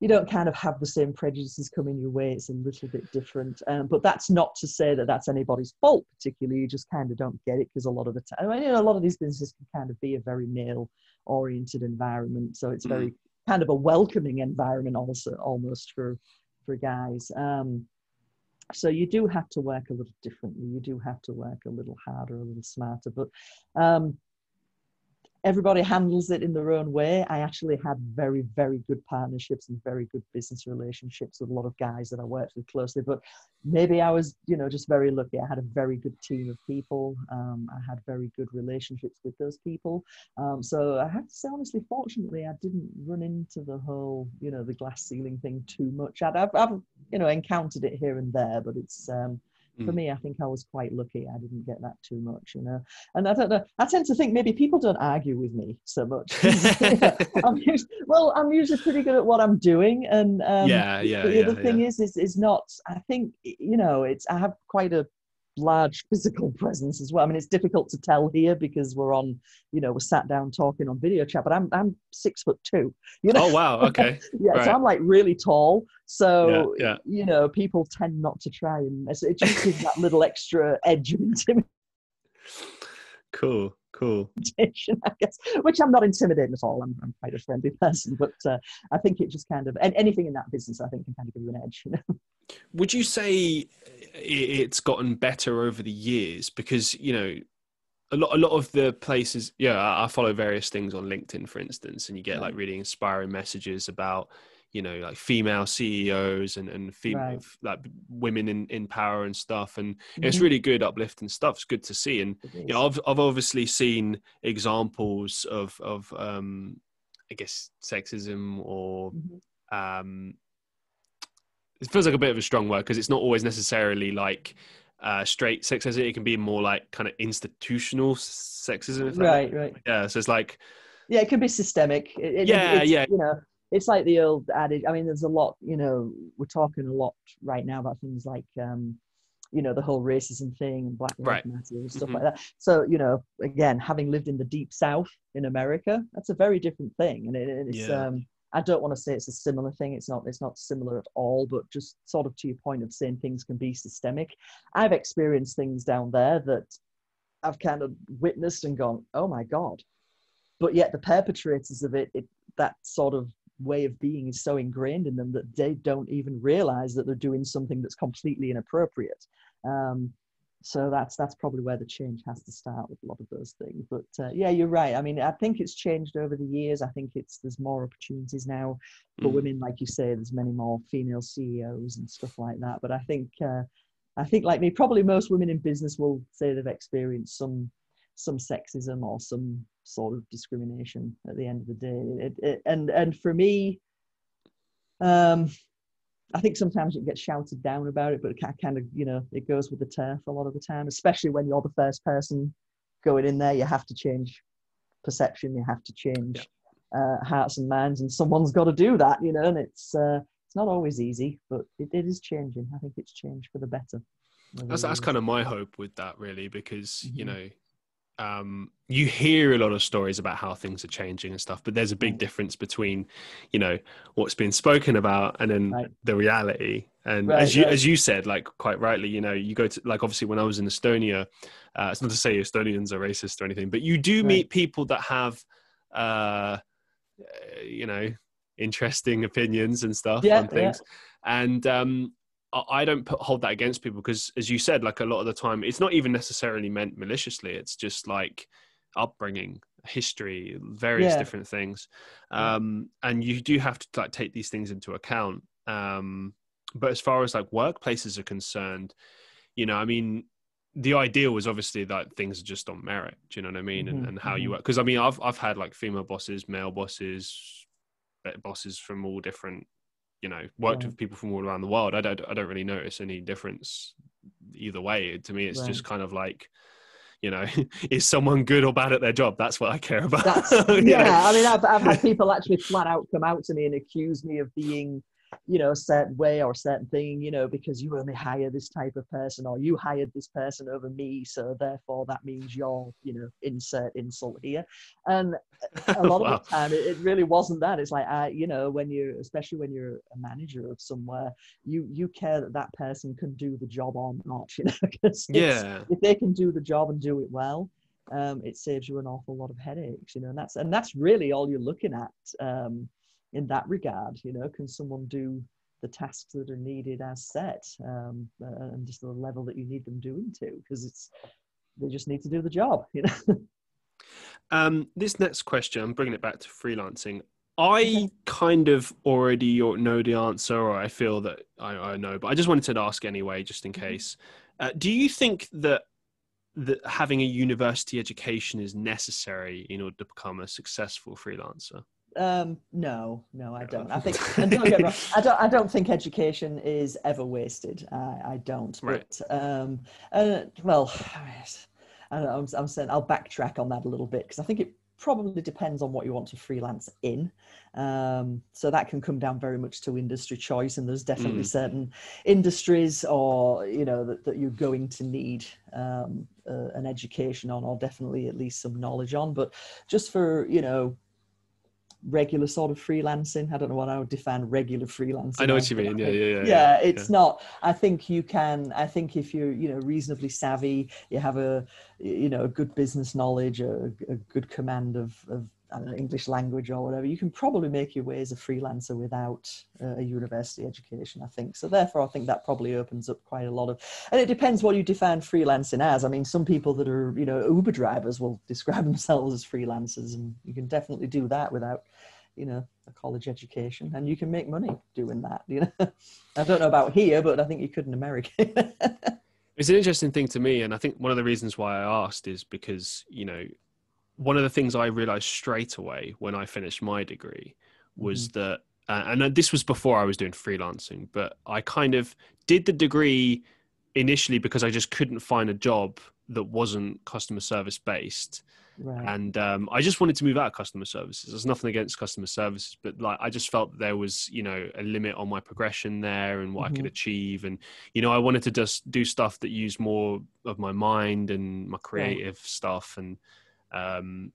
you don't kind of have the same prejudices coming your way. It's a little bit different. Um, but that's not to say that that's anybody's fault, particularly. You just kind of don't get it because a lot of the time, I mean, a lot of these businesses can kind of be a very male oriented environment. So it's very mm. kind of a welcoming environment also almost for, for guys. Um, so you do have to work a little differently. You do have to work a little harder, a little smarter. But um, everybody handles it in their own way. I actually had very, very good partnerships and very good business relationships with a lot of guys that I worked with closely. But maybe I was, you know, just very lucky. I had a very good team of people. Um, I had very good relationships with those people. Um, so I have to say, honestly, fortunately, I didn't run into the whole, you know, the glass ceiling thing too much. i have I've you know, encountered it here and there, but it's, um, for mm. me, I think I was quite lucky. I didn't get that too much, you know. And I don't know. I tend to think maybe people don't argue with me so much. I'm usually, well, I'm usually pretty good at what I'm doing, and um, yeah, yeah. The yeah, other thing is, is, is not. I think you know, it's. I have quite a large physical presence as well. I mean, it's difficult to tell here because we're on, you know, we're sat down talking on video chat, but I'm I'm six foot two. You know? Oh wow, okay. yeah, right. so I'm like really tall. So yeah, yeah. you know, people tend not to try and it just gives that little extra edge of intimidation. Cool, cool. I guess, which I'm not intimidated at all. I'm, I'm quite a friendly person, but uh, I think it just kind of and anything in that business, I think, can kind of give you an edge. You know? Would you say it's gotten better over the years? Because you know, a lot, a lot of the places. Yeah, I follow various things on LinkedIn, for instance, and you get like really inspiring messages about you know like female CEOs and and female right. like women in in power and stuff and mm-hmm. it's really good uplifting stuff it's good to see and you know I've I've obviously seen examples of of um I guess sexism or mm-hmm. um it feels like a bit of a strong word because it's not always necessarily like uh, straight sexism. It can be more like kind of institutional sexism. Right, right. Yeah, so it's like. Yeah, it can be systemic. It, it, yeah, yeah. You know, it's like the old adage. I mean, there's a lot. You know, we're talking a lot right now about things like. Um, you know the whole racism thing and black lives right. matter and stuff mm-hmm. like that so you know again having lived in the deep south in america that's a very different thing and it, it's yeah. um I don't want to say it's a similar thing. It's not. It's not similar at all. But just sort of to your point of saying things can be systemic. I've experienced things down there that I've kind of witnessed and gone, "Oh my god!" But yet the perpetrators of it, it that sort of way of being is so ingrained in them that they don't even realize that they're doing something that's completely inappropriate. Um, so that's that's probably where the change has to start with a lot of those things but uh, yeah you're right i mean i think it's changed over the years i think it's there's more opportunities now for mm. women like you say there's many more female ceos and stuff like that but i think uh, i think like me probably most women in business will say they've experienced some some sexism or some sort of discrimination at the end of the day it, it, and and for me um I think sometimes you get shouted down about it, but it kind of, you know, it goes with the turf a lot of the time, especially when you're the first person going in there. You have to change perception, you have to change uh, hearts and minds, and someone's got to do that, you know, and it's, uh, it's not always easy, but it, it is changing. I think it's changed for the better. That's, that's kind of my hope with that, really, because, mm-hmm. you know, um, you hear a lot of stories about how things are changing and stuff, but there's a big difference between, you know, what's been spoken about and then right. the reality. And right, as you right. as you said, like quite rightly, you know, you go to like obviously when I was in Estonia, uh, it's not to say Estonians are racist or anything, but you do meet people that have, uh, you know, interesting opinions and stuff yeah, on things. Yeah. And um, I don't put, hold that against people because, as you said, like a lot of the time, it's not even necessarily meant maliciously. It's just like upbringing, history, various yeah. different things, um, and you do have to like take these things into account. Um, but as far as like workplaces are concerned, you know, I mean, the ideal is obviously that things are just on merit. Do you know what I mean? Mm-hmm. And, and how mm-hmm. you work. Because I mean, I've I've had like female bosses, male bosses, bosses from all different you know worked with people from all around the world. I don't i don't really notice any difference either way. To me it's right. just kind of like you know is someone good or bad at their job? That's what i care about. Yeah i mean I've, I've had people actually flat out come out to me and accuse me of being you know, a certain way or a certain thing, you know, because you only hire this type of person or you hired this person over me. So therefore that means you're, you know, insert insult here. And a lot wow. of the time it, it, really wasn't that. It's like, I, you know, when you, especially when you're a manager of somewhere, you, you care that that person can do the job or not, you know, because yeah. if they can do the job and do it well, um, it saves you an awful lot of headaches, you know, and that's, and that's really all you're looking at. Um, in that regard you know can someone do the tasks that are needed as set um, uh, and just the level that you need them doing to because it's they just need to do the job you know Um, this next question, I'm bringing it back to freelancing. I kind of already know the answer, or I feel that I, I know, but I just wanted to ask anyway, just in Mm-hmm. case. Uh, do you think that that having a university education is necessary in order to become a successful freelancer? Um, no, no, I don't. I think don't wrong, I don't. I don't think education is ever wasted. I, I don't. Right. But um, uh, well, I don't know. I'm, I'm saying I'll backtrack on that a little bit because I think it probably depends on what you want to freelance in. Um, so that can come down very much to industry choice, and there's definitely Mm. certain industries or you know that, that you're going to need um, uh, an education on, or definitely at least some knowledge on. But just for you know regular sort of freelancing. I don't know what I would define regular freelancing. I know what you mean. Yeah, yeah, yeah. yeah, it's not. I think you can. I think if you're, you know, reasonably savvy, you have a, you know, a good business knowledge, a, a good command of, of I don't know, English language or whatever, you can probably make your way as a freelancer without uh, a university education. I think so. Therefore, I think that probably opens up quite a lot of. And it depends what you define freelancing as. I mean, some people that are, you know, Uber drivers will describe themselves as freelancers, and you can definitely do that without you know a college education and you can make money doing that you know i don't know about here but i think you could in america It's an interesting thing to me, and I think one of the reasons why I asked is because you know one of the things I realized straight away when I finished my degree was that, uh, and this was before I was doing freelancing, but I kind of did the degree initially because I just couldn't find a job that wasn't customer service based. Right. And um, I just wanted to move out of customer services. There's nothing against customer services, but like I just felt there was, you know, a limit on my progression there and what I could Mhm. achieve, and you know, I wanted to just do stuff that used more of my mind and my creative stuff, and um,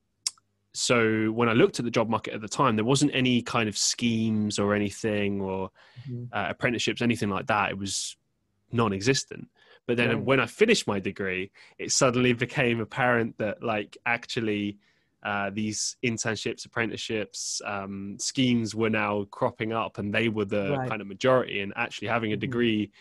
so when I looked at the job market at the time, there wasn't any kind of schemes or anything or Mhm. uh, apprenticeships, anything like that. It was non-existent. But then Right. when I finished my degree, it suddenly became apparent that like actually uh, these internships, apprenticeships, um, schemes were now cropping up, and they were the Right. kind of majority. And actually, having a Mhm. degree uh,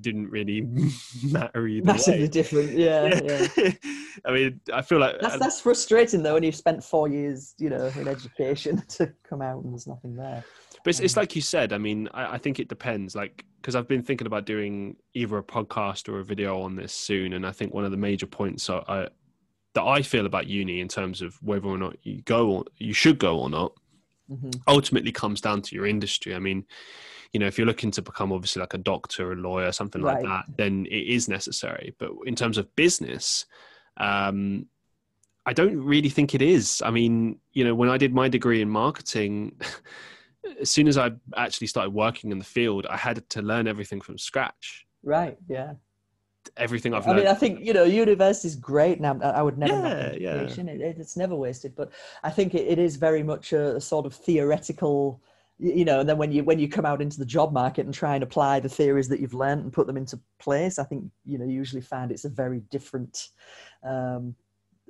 didn't really matter either massively way. different yeah, yeah. I mean, I feel like That's that's frustrating though when you've spent four years, you know, in education to come out and there's nothing there. But it's, it's Um, like you said. I mean, I, I think it depends. Like, because I've been thinking about doing either a podcast or a video on this soon, and I think one of the major points I, that I feel about uni in terms of whether or not you go or you should go or not hmm ultimately comes down to your industry. I mean, you know, if you're looking to become obviously like a doctor, a lawyer, something like Right. that, then it is necessary. But in terms of business, um, I don't really think it is. I mean, you know, when I did my degree in marketing, as soon as I actually started working in the field, I had to learn everything from scratch. Right. Yeah. Everything I've learned. I mean. I think you know, university is great. Now, I would never Yeah, yeah. It, it- it's never wasted. But I think it, it is very much a, sort of theoretical. You know, and then when you when you come out into the job market and try and apply the theories that you've learned and put them into place, I think you know you usually find it's a very different, um,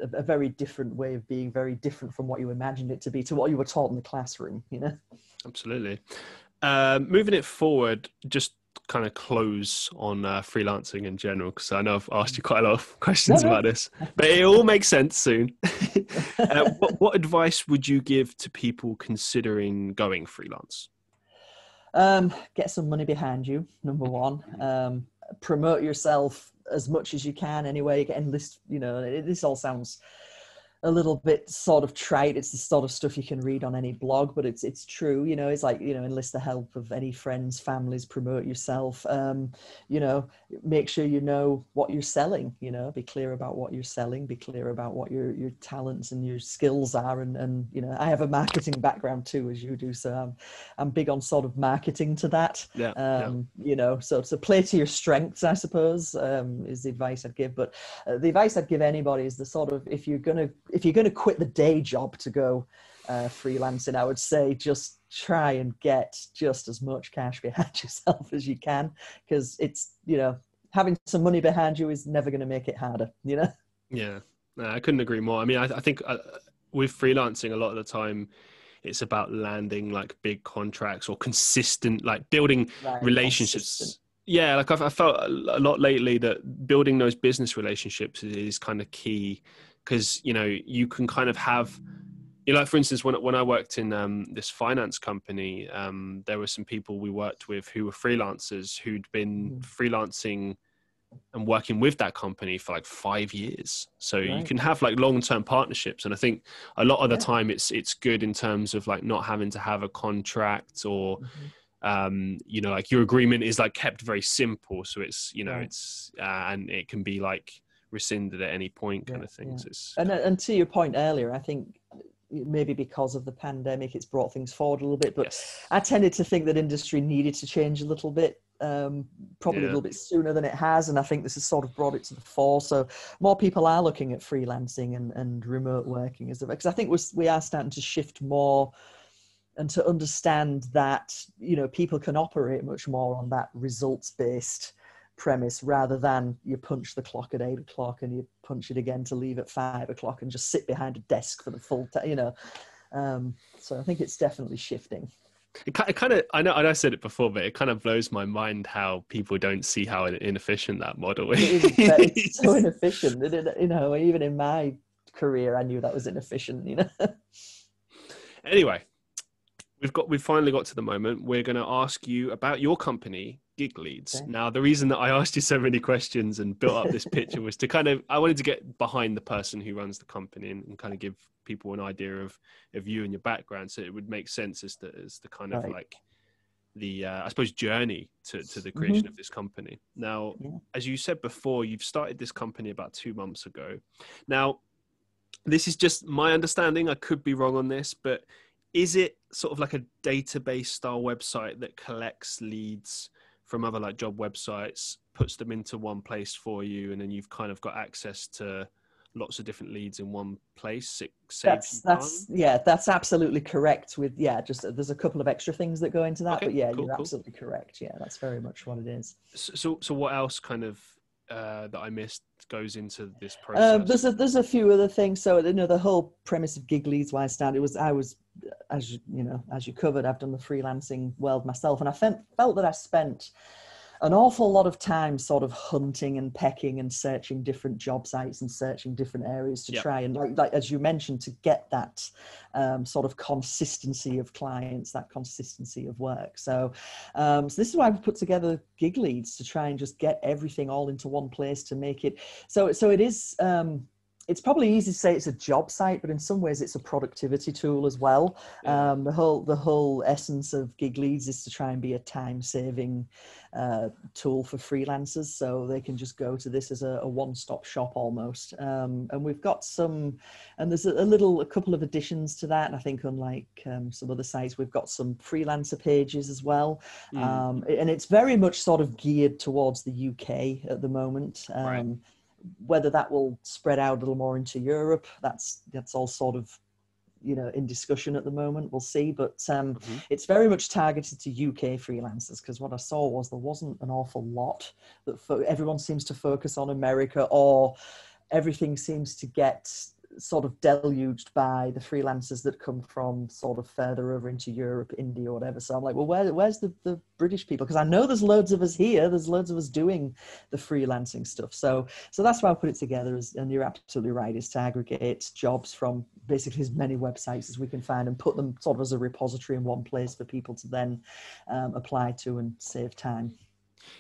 a, a very different way of being, very different from what you imagined it to be to what you were taught in the classroom. You know. Absolutely. Um, moving it forward, just kind of close on uh, freelancing in general, because I know I've asked you quite a lot of questions about this, but it all makes sense soon. uh, what, what advice would you give to people considering going freelance? Um, get some money behind you. Number one, um, promote yourself as much as you can. Anyway, Get enlist. You know, it, this all sounds a little bit sort of trite. It's the sort of stuff you can read on any blog, but it's it's true. You know, it's like you know, enlist the help of any friends, families. Promote yourself. Um, you know, make sure you know what you're selling. You know, be clear about what you're selling. Be clear about what your your talents and your skills are. And and you know, I have a marketing background too, as you do. So I'm I'm big on sort of marketing to that. Yeah, Um, You know, so to play to your strengths, I suppose, um, is the advice I'd give. But uh, the advice I'd give anybody is the sort of if you're gonna if you're gonna quit the day job to go uh, freelancing, I would say just try and get just as much cash behind yourself as you can, because it's you know having some money behind you is never going to make it harder. You know. yeah. No, I couldn't agree more. I mean, I, I think uh, with freelancing, a lot of the time, it's about landing like big contracts or consistent, like building Right, relationships consistent. yeah like I've, i felt a a lot lately that building those business relationships is, is kind of key because you know you can kind of have you know, like for instance, when when I worked in um, this finance company, um, there were some people we worked with who were freelancers who'd been mm. freelancing and working with that company for like five years. So right. you can have like long term partnerships, and I think a lot of the yeah. time it's it's good in terms of like not having to have a contract or. Mm-hmm. Um, you know, like your agreement is like kept very simple, so it's you know right. it's uh, and it can be like rescinded at any point, kind yeah, of thing. Yeah. So and and to your point earlier, I think maybe because of the pandemic, it's brought things forward a little bit. But yes. I tended to think that industry needed to change a little bit, um, probably yeah. a little bit sooner than it has. And I think this has sort of brought it to the fore. So more people are looking at freelancing and, and remote working as because I think we're, we are starting to shift more and to understand that you know people can operate much more on that results based premise rather than you punch the clock at eight o'clock and you punch it again to leave at five o'clock and just sit behind a desk for the full time, you know. Um, so I think it's definitely shifting. It, kind of, I know, I know I said it before, but it kind of blows my mind how people don't see how inefficient that model is. It is it's so inefficient. It, you know, even in my career, I knew that was inefficient, you know. anyway, we've got, we've finally got to the moment. We're going to ask you about your company, GigLeads. Okay. Now, the reason that I asked you so many questions and built up this picture was to kind of I wanted to get behind the person who runs the company and, and, kind of give people an idea of of you and your background, so it would make sense as the as the kind of right. like the uh, I suppose journey to to the creation mm-hmm. of this company. Now, yeah. as you said before, you've started this company about two months ago. Now, this is just my understanding. I could be wrong on this, but is it sort of like a database style website that collects leads from other like job websites, puts them into one place for you, and then you've kind of got access to lots of different leads in one place. It that's that's yeah, that's absolutely correct. With yeah, just there's a couple of extra things that go into that, okay, but yeah, cool, you're cool. absolutely correct. Yeah, that's very much what it is. So so, so what else kind of uh, that I missed goes into this um, process? Um, there's a there's a few other things. So you know the whole premise of GigLeads, why I started was I was as you, you know as you covered, I've done the freelancing world myself, and I felt felt that I spent an awful lot of time sort of hunting and pecking and searching different job sites and searching different areas to yep. try and like, like, as you mentioned to get that um, sort of consistency of clients that consistency of work so um, so this is why we've put together GigLeads to try and just get everything all into one place to make it so so it is um, it's probably easy to say it's a job site, but in some ways it's a productivity tool as well. Yeah. Um, the whole the whole essence of GigLeads is to try and be a time saving uh, tool for freelancers, so they can just go to this as a, a one stop shop almost. Um, and we've got some, and there's a, a, little a couple of additions to that. I think unlike um, some other sites, we've got some freelancer pages as well, mm. Um, and it's very much sort of geared towards the UK at the moment. Right um, whether that will spread out a little more into Europe, that's that's all sort of you know in discussion at the moment. We'll see, but um, mm-hmm. it's very much targeted to UK freelancers because what I saw was there wasn't an awful lot that fo- everyone seems to focus on America or everything seems to get sort of deluged by the freelancers that come from sort of further over into Europe, India, or whatever. So I'm like, well, where, where's the, the British people? Because I know there's loads of us here. There's loads of us doing the freelancing stuff. So so that's why I put it together. As, and you're absolutely right, is to aggregate jobs from basically as many websites as we can find and put them sort of as a repository in one place for people to then um, apply to and save time.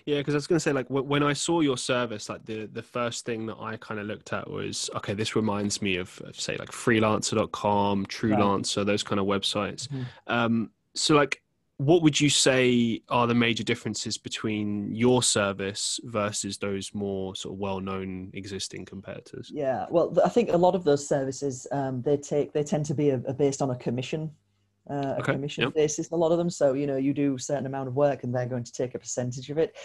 Yeah, because I was going to say, like, when I saw your service, like the the first thing that I kind of looked at was, okay, this reminds me of, of say, like Freelancer.com, TrueLancer, right. those kind of websites. Mm-hmm. Um, so, like, what would you say are the major differences between your service versus those more sort of well-known existing competitors? Yeah, well, I think a lot of those services um, they take they tend to be a, a based on a commission uh, a okay. commission yep. basis. A lot of them, so you know, you do a certain amount of work, and they're going to take a percentage of it.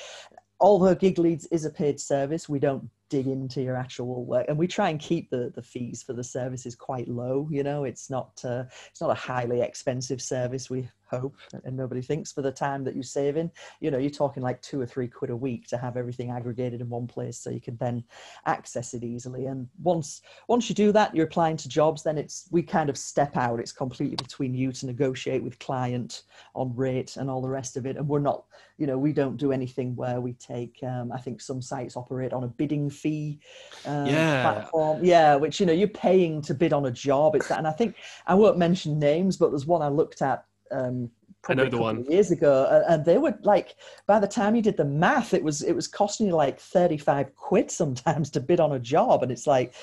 Although GigLeads is a paid service, we don't dig into your actual work, and we try and keep the the fees for the services quite low. You know, it's not uh, it's not a highly expensive service. We hope and nobody thinks for the time that you're saving. You know you're talking like two or three quid a week to have everything aggregated in one place so you can then access it easily. And once once you do that you're applying to jobs then it's we kind of step out. It's completely between you to negotiate with client on rate and all the rest of it. And we're not you know we don't do anything where we take um, i think some sites operate on a bidding fee uh, yeah. platform. Yeah which you know you're paying to bid on a job. It's that and i think i won't mention names but there's one i looked at um, I know the one years ago, and they were like, by the time you did the math, it was it was costing you like thirty five quid sometimes to bid on a job, and it's like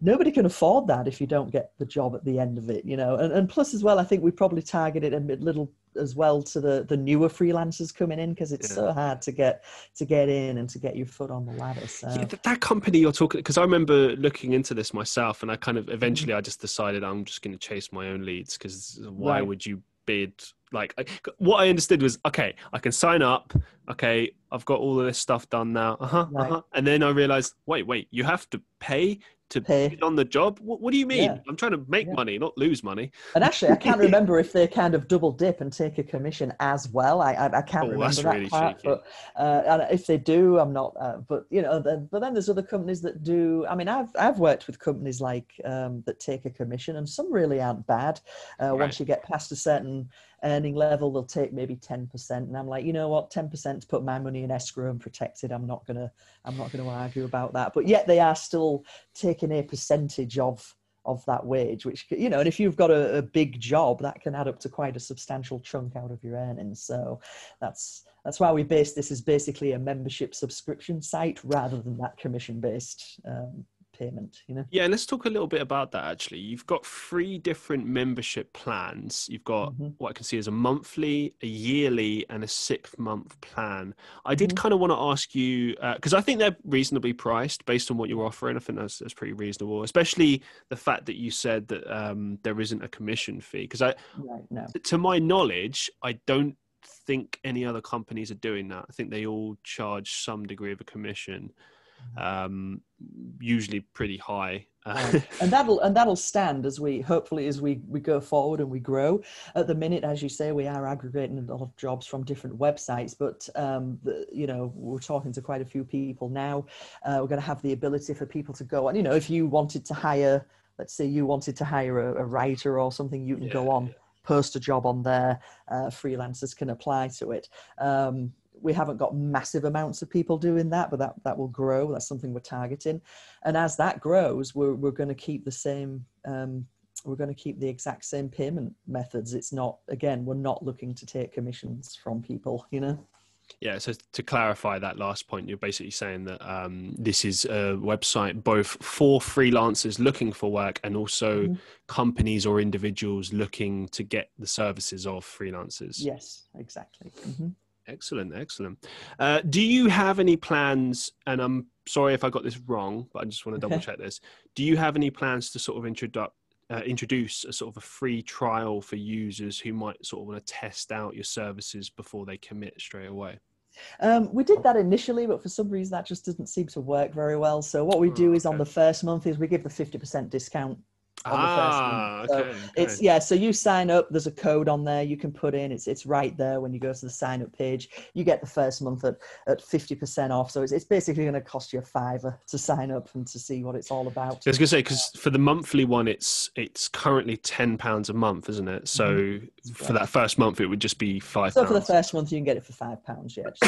nobody can afford that if you don't get the job at the end of it, you know. And, and plus, as well, I think we probably targeted a little as well to the the newer freelancers coming in because it's yeah. so hard to get to get in and to get your foot on the ladder. So yeah, that company you're talking because I remember looking into this myself, and I kind of eventually. I just decided I'm just going to chase my own leads because why right. would you bid like I, what i understood was okay i can sign up okay i've got all of this stuff done now uh-huh, right. uh-huh. and then i realized wait wait you have to pay to pay on the job? What, what do you mean? Yeah. I'm trying to make yeah. money, not lose money. And actually, I can't remember if they kind of double dip and take a commission as well. I I, I can't oh, remember that really part. Cheeky. But uh, if they do, I'm not. Uh, but you know, then, but then there's other companies that do. I mean, I've I've worked with companies like um, that take a commission, and some really aren't bad. Uh, right. Once you get past a certain earning level, they'll take maybe 10%. And I'm like, you know what, 10% to put my money in escrow and protected. I'm not gonna, I'm not gonna argue about that. But yet they are still taking a percentage of of that wage, which you know, and if you've got a, a big job, that can add up to quite a substantial chunk out of your earnings. So that's that's why we base this as basically a membership subscription site rather than that commission based um, payment you know? Yeah let's talk a little bit about that actually. You've got three different membership plans. You've got mm-hmm. what i can see as a monthly a yearly and a six month plan. I did mm-hmm. kind of want to ask you because uh, i think they're reasonably priced based on what you're offering. I think that's, that's pretty reasonable especially the fact that you said that um, there isn't a commission fee because i right, no. to my knowledge i don't think any other companies are doing that. I think they all charge some degree of a commission um, usually pretty high. and that'll and that'll stand as we hopefully as we we go forward and we grow. At the minute, as you say, we are aggregating a lot of jobs from different websites, but um, the, you know we're talking to quite a few people now. Uh, we're going to have the ability for people to go on. You know, if you wanted to hire, let's say you wanted to hire a, a writer or something, you can yeah, go on. Yeah post a job on there. Uh, freelancers can apply to it. Um, we haven't got massive amounts of people doing that, but that, that will grow. That's something we're targeting. And as that grows, we're, we're going to keep the same, um, we're going to keep the exact same payment methods. It's not, again, we're not looking to take commissions from people, you know? Yeah, so to clarify that last point, you're basically saying that um, this is a website both for freelancers looking for work and also mm-hmm. companies or individuals looking to get the services of freelancers. Yes, exactly. Mm-hmm. Excellent, excellent. Uh, do you have any plans? And I'm sorry if I got this wrong, but I just want to double check this. Do you have any plans to sort of introduce uh, introduce a sort of a free trial for users who might sort of want to test out your services before they commit straight away? Um, we did that initially, but for some reason that just doesn't seem to work very well. So what we do oh, is on the first month is we give the 50% discount ah, so okay, okay. It's yeah. So you sign up. There's a code on there you can put in. It's it's right there when you go to the sign up page. You get the first month at at fifty percent off. So it's it's basically going to cost you a fiver to sign up and to see what it's all about. I was going to say because for the monthly one, it's it's currently ten pounds a month, isn't it? So mm-hmm. for that first month, it would just be five. So for the first month, you can get it for five pounds. Yeah,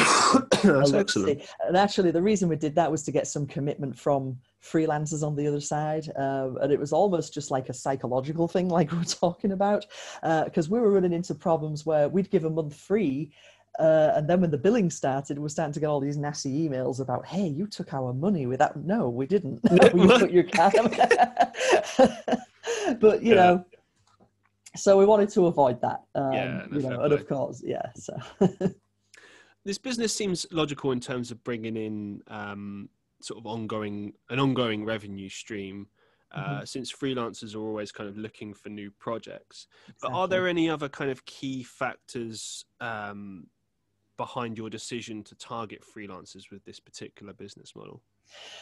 that's excellent. And actually, the reason we did that was to get some commitment from freelancers on the other side. Uh, and it was almost just like a psychological thing, like we are talking about, because uh, we were running into problems where we'd give a month free. Uh, and then when the billing started, we're starting to get all these nasty emails about, "Hey, you took our money without." No, we didn't. you put your card. but you yeah. know, so we wanted to avoid that. Um, yeah, you know, and of course, yeah. So this business seems logical in terms of bringing in um, sort of ongoing an ongoing revenue stream uh, mm-hmm. since freelancers are always kind of looking for new projects. Exactly. But are there any other kind of key factors um, behind your decision to target freelancers with this particular business model?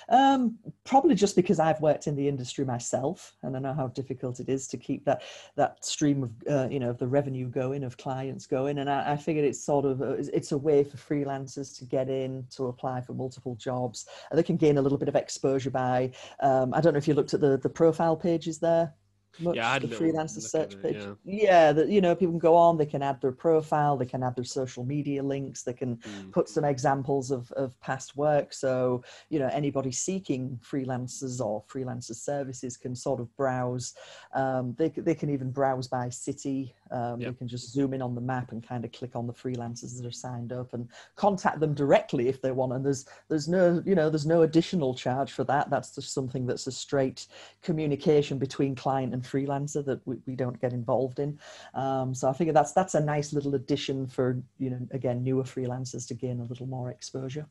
Um, probably just because I've worked in the industry myself, and I know how difficult it is to keep that that stream of uh, you know of the revenue going, of clients going, and I, I figured it's sort of a, it's a way for freelancers to get in to apply for multiple jobs, and they can gain a little bit of exposure by. Um, I don't know if you looked at the the profile pages there much, yeah, the freelancer search it, page. Yeah, yeah that you know, people can go on, they can add their profile, they can add their social media links, they can mm. put some examples of, of past work. So, you know, anybody seeking freelancers or freelancer services can sort of browse. Um, they, they can even browse by city. Um, yep. They can just zoom in on the map and kind of click on the freelancers that are signed up and contact them directly if they want. And there's there's no you know there's no additional charge for that. That's just something that's a straight communication between client and freelancer that we, we don't get involved in. Um, so I figure that's that's a nice little addition for you know again newer freelancers to gain a little more exposure.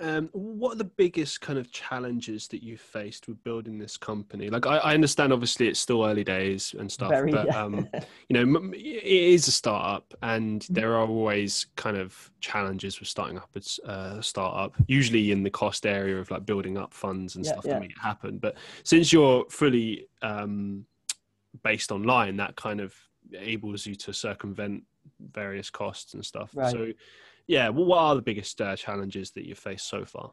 Um, what are the biggest kind of challenges that you faced with building this company? Like, I, I understand obviously it's still early days and stuff, Very, but yeah. um, you know, it is a startup, and Mm-hmm. there are always kind of challenges with starting up a uh, startup. Usually in the cost area of like building up funds and Yeah, stuff yeah. to make it happen. But since you're fully um, based online, that kind of enables you to circumvent various costs and stuff. Right. So, yeah, well, what are the biggest uh, challenges that you've faced so far?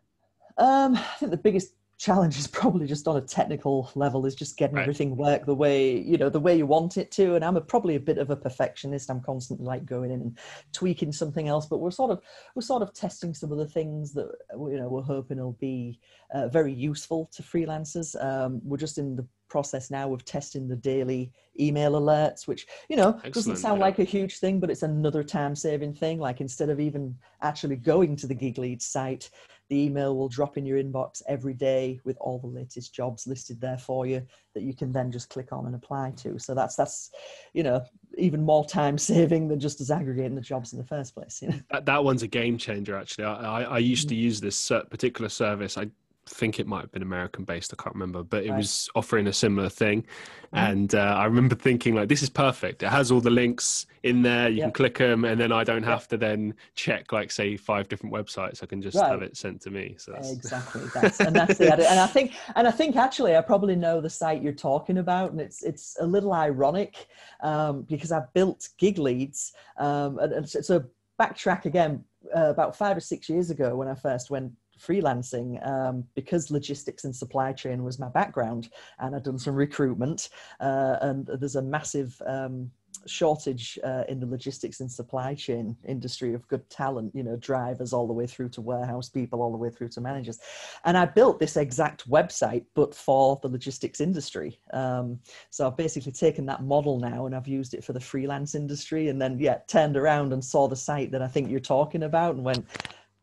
Um, I think the biggest challenge is probably just on a technical level is just getting Right. everything work the way you know the way you want it to and i'm a, probably a bit of a perfectionist i'm constantly like going in and tweaking something else but we're sort of we're sort of testing some of the things that you know we're hoping will be uh, very useful to freelancers um, we're just in the process now of testing the daily email alerts which you know doesn't sound yeah. like a huge thing but it's another time saving thing like instead of even actually going to the gig lead site the email will drop in your inbox every day with all the latest jobs listed there for you that you can then just click on and apply to so that's that's you know even more time saving than just as aggregating the jobs in the first place you know That, that one's a game changer, actually. I, I, I used to mm. use this particular service. I think it might have been American based. I can't remember, but it Right. was offering a similar thing. Mhm. And uh, I remember thinking, like, this is perfect. It has all the links in there. You Yeah. can click them, and then I don't have to then check, like, say, five different websites. I can just have it sent to me. So that's, exactly that's and that's it and i think and i think actually i probably know the site you're talking about and it's it's a little ironic um, because i built GigLeads um, and, and so, so backtrack again uh, about five or six years ago when i first went freelancing um, because logistics and supply chain was my background and i'd done some recruitment uh, and there's a massive um, shortage uh, in the logistics and supply chain industry of good talent you know drivers all the way through to warehouse people all the way through to managers. And i built this exact website but for the logistics industry. Um, so i've basically taken that model now and i've used it for the freelance industry and then yeah turned around and saw the site that i think you're talking about and went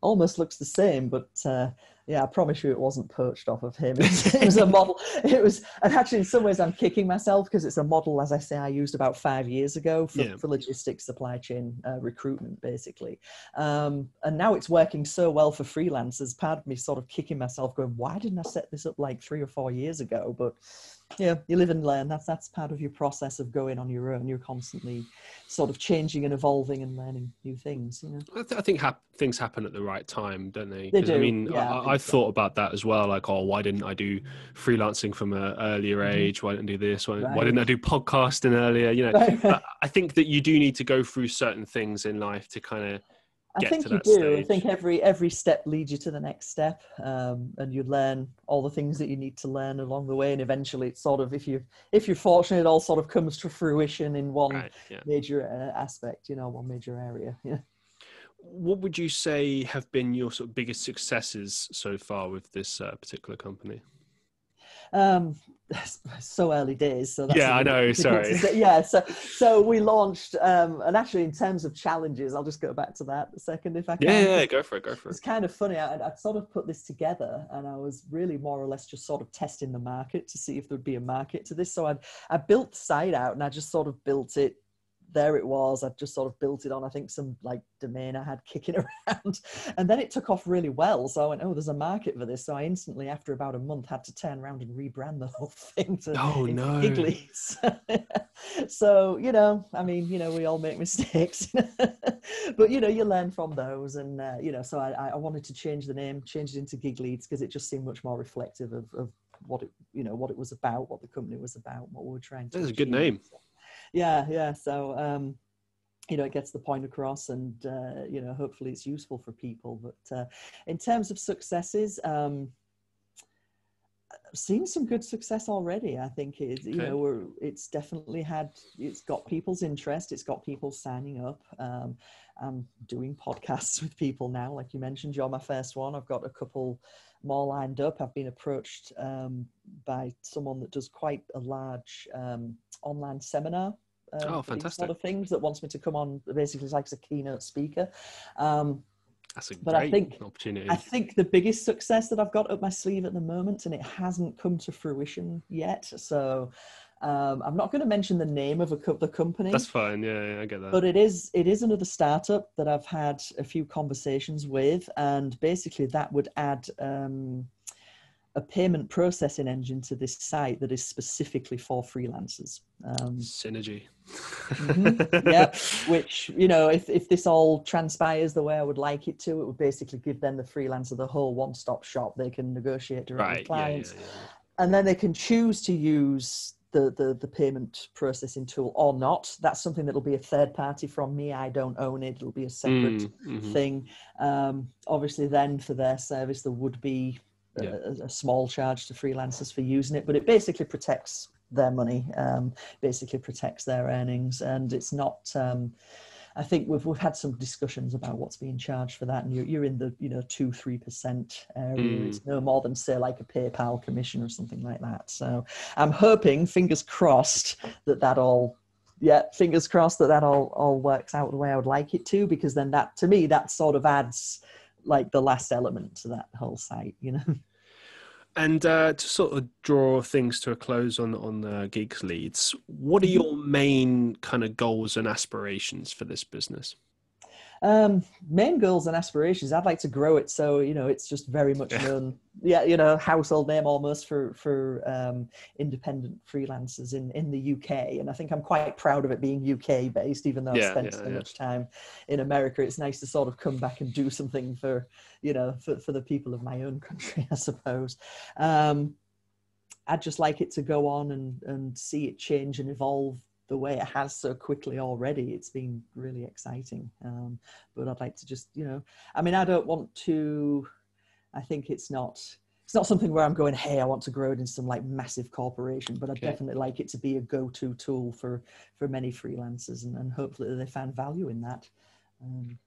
almost looks the same but uh, yeah, I promise you it wasn't perched off of him. It was, it was a model. It was, and actually, in some ways, I'm kicking myself because it's a model, as I say, I used about five years ago for, Yeah. for logistics, supply chain, uh, recruitment, basically. Um, and now it's working so well for freelancers. Part of me sort of kicking myself, going, "Why didn't I set this up like three or four years ago?" But yeah, you live and learn. That's that's part of your process of going on your own. You're constantly sort of changing and evolving and learning new things. You know. I, th- I think hap- things happen at the right time, don't they? They 'Cause, I do, mean, yeah, I I, so. thought about that as well. Like, oh, why didn't I do freelancing from an earlier Mhm. age? Why didn't I do this? Why, why didn't I do podcasting earlier? You know, but I think that you do need to go through certain things in life to kind of I think you do. I think every every step leads you to the next step, um, and you learn all the things that you need to learn along the way. And eventually, it's sort of if you if you're fortunate, it all sort of comes to fruition in one right. Yeah. major uh, aspect. You know, one major area. Yeah. What would you say have been your sort of biggest successes so far with this uh, particular company? Um, so early days. So that's Yeah, I know, sorry. Yeah. So so we launched, um, and actually, in terms of challenges, I'll just go back to that a second if I can. Yeah, yeah, yeah, go for it, go for it. It's kind of funny. I, I'd sort of put this together, and I was really more or less just sort of testing the market to see if there'd be a market to this. So I I built the site out, and I just sort of built it there it was. I'd just sort of built it on, I think, some like domain I had kicking around. And then it took off really well. So I went, oh, there's a market for this. So I instantly, after about a month, had to turn around and rebrand the whole thing to oh, no. So, you know, I mean, you know, we all make mistakes. but, you know, you learn from those. And, uh, you know, so I, I wanted to change the name, change it into GigLeads because it just seemed much more reflective of, of what it you know what it was about what the company was about what we were trying to do. that's a good name yeah yeah so um you know it gets the point across and uh, you know hopefully it's useful for people but uh, in terms of successes um I've seen some good success already i think it you know we're, it's definitely had it's got people's interest it's got people signing up um i'm doing podcasts with people now like you mentioned you're my first one i've got a couple more lined up. I've been approached um, by someone that does quite a large um, online seminar. Um, oh, fantastic! Sort of things that wants me to come on, basically like as a keynote speaker. Um, That's a but I think, opportunity. I think the biggest success that I've got up my sleeve at the moment, and it hasn't come to fruition yet. So um, I'm not going to mention the name of a co- the company. That's fine. Yeah, yeah, I get that. But it is it is another startup that I've had a few conversations with, and basically that would add um, a payment processing engine to this site that is specifically for freelancers. Um, Synergy. mm-hmm, yeah, which you know, if if this all transpires the way I would like it to, it would basically give them the freelancer the whole one-stop shop. They can negotiate directly right, with clients. Yeah, yeah, yeah. And then they can choose to use the, the, the payment processing tool or not. That's something that'll be a third party from me. I don't own it. It'll be a separate mm, mm-hmm. thing. Um, obviously, then for their service, there would be yeah. a, a, small charge to freelancers for using it, but it basically protects their money, um, basically protects their earnings, and it's not. Um, I think we've we've had some discussions about what's being charged for that, and you're you're in the you know two three percent area. Mm. It's no more than say like a PayPal commission or something like that. So I'm hoping, fingers crossed, that that all yeah, fingers crossed that that all all works out the way I would like it to, because then that to me that sort of adds like the last element to that whole site, you know. And uh, to sort of draw things to a close on on the Gigs Leads, what are mm-hmm. your main kind of goals and aspirations for this business? Um, main goals and aspirations. I'd like to grow it so you know it's just very much known. Yeah, you know, household name almost for for um, independent freelancers in in the UK, and I think I'm quite proud of it being UK based. Even though yeah, I've spent yeah, so yeah. much time in America, it's nice to sort of come back and do something for you know for for the people of my own country, I suppose. Um, I'd just like it to go on and and see it change and evolve the way it has so quickly already. It's been really exciting. Um, but I'd like to just, you know, I mean, I don't want to. I think it's not. It's not something where I'm going, hey, I want to grow it into some like massive corporation, but I okay. definitely like it to be a go-to tool for for many freelancers, and, and hopefully they find value in that. Um,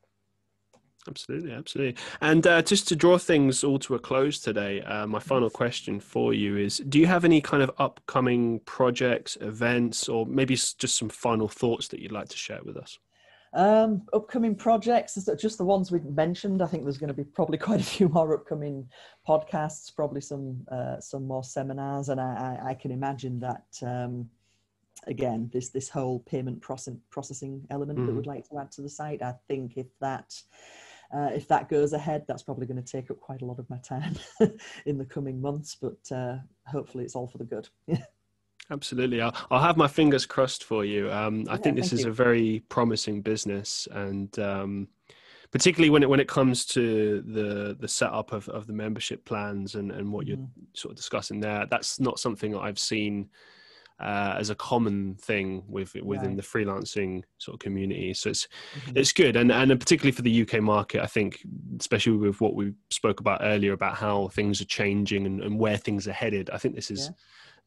Absolutely, absolutely. And uh, just to draw things all to a close today, uh, my final question for you is Do you have any kind of upcoming projects, events, or maybe just some final thoughts that you'd like to share with us? Um, upcoming projects, just the ones we've mentioned. I think there's going to be probably quite a few more upcoming podcasts, probably some uh, some more seminars, and I, I, I can imagine that um, again this this whole payment process, processing element mm. that we'd like to add to the site. I think if that uh, if that goes ahead, that's probably going to take up quite a lot of my time in the coming months, but uh, hopefully it's all for the good. Absolutely. I'll, I'll, have my fingers crossed for you. Um, I yeah, think this is you. a very promising business and um, particularly when it, when it comes to the, the setup of, of the membership plans and, and what mm-hmm. you're sort of discussing there, that's not something that I've seen uh, as a common thing with within right. the freelancing sort of community. So it's mm-hmm. it's good, and and particularly for the UK market, I think, especially with what we spoke about earlier about how things are changing and, and where things are headed. I think this is. Yeah.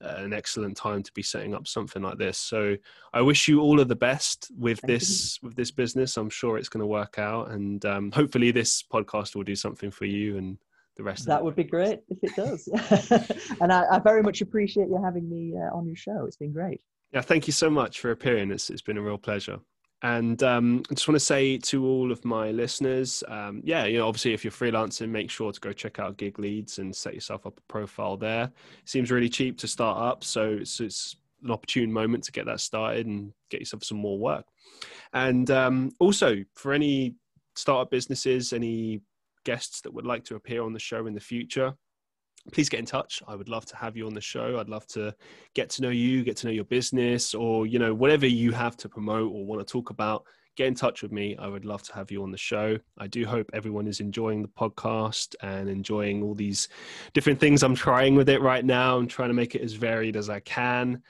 An excellent time to be setting up something like this. So I wish you all of the best with Thank this you. with this business. I'm sure it's going to work out, and um, hopefully this podcast will do something for you and the rest that would be great if it does. And I, I, very much appreciate you having me uh, on your show. It's been great. Yeah thank you so much for appearing. It's, it's been a real pleasure. And um, I just want to say to all of my listeners, um, yeah, you know, obviously, if you're freelancing, make sure to go check out GigLeads and set yourself up a profile there. It seems really cheap to start up, so it's, it's an opportune moment to get that started and get yourself some more work. And um, also, for any startup businesses, any guests that would like to appear on the show in the future, please get in touch. I would love to have you on the show. I'd love to get to know you, get to know your business, or you know whatever you have to promote or want to talk about. Get in touch with me. I would love to have you on the show. I do hope everyone is enjoying the podcast and enjoying all these different things I'm trying with it right now. I'm trying to make it as varied as I can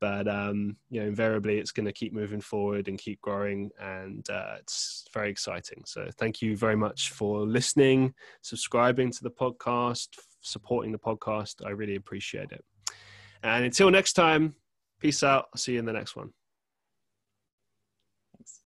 but um, you know invariably it's going to keep moving forward and keep growing and uh, it's very exciting. So thank you very much for listening subscribing to the podcast supporting the podcast. I really appreciate it. And until next time peace out. I'll see you in the next one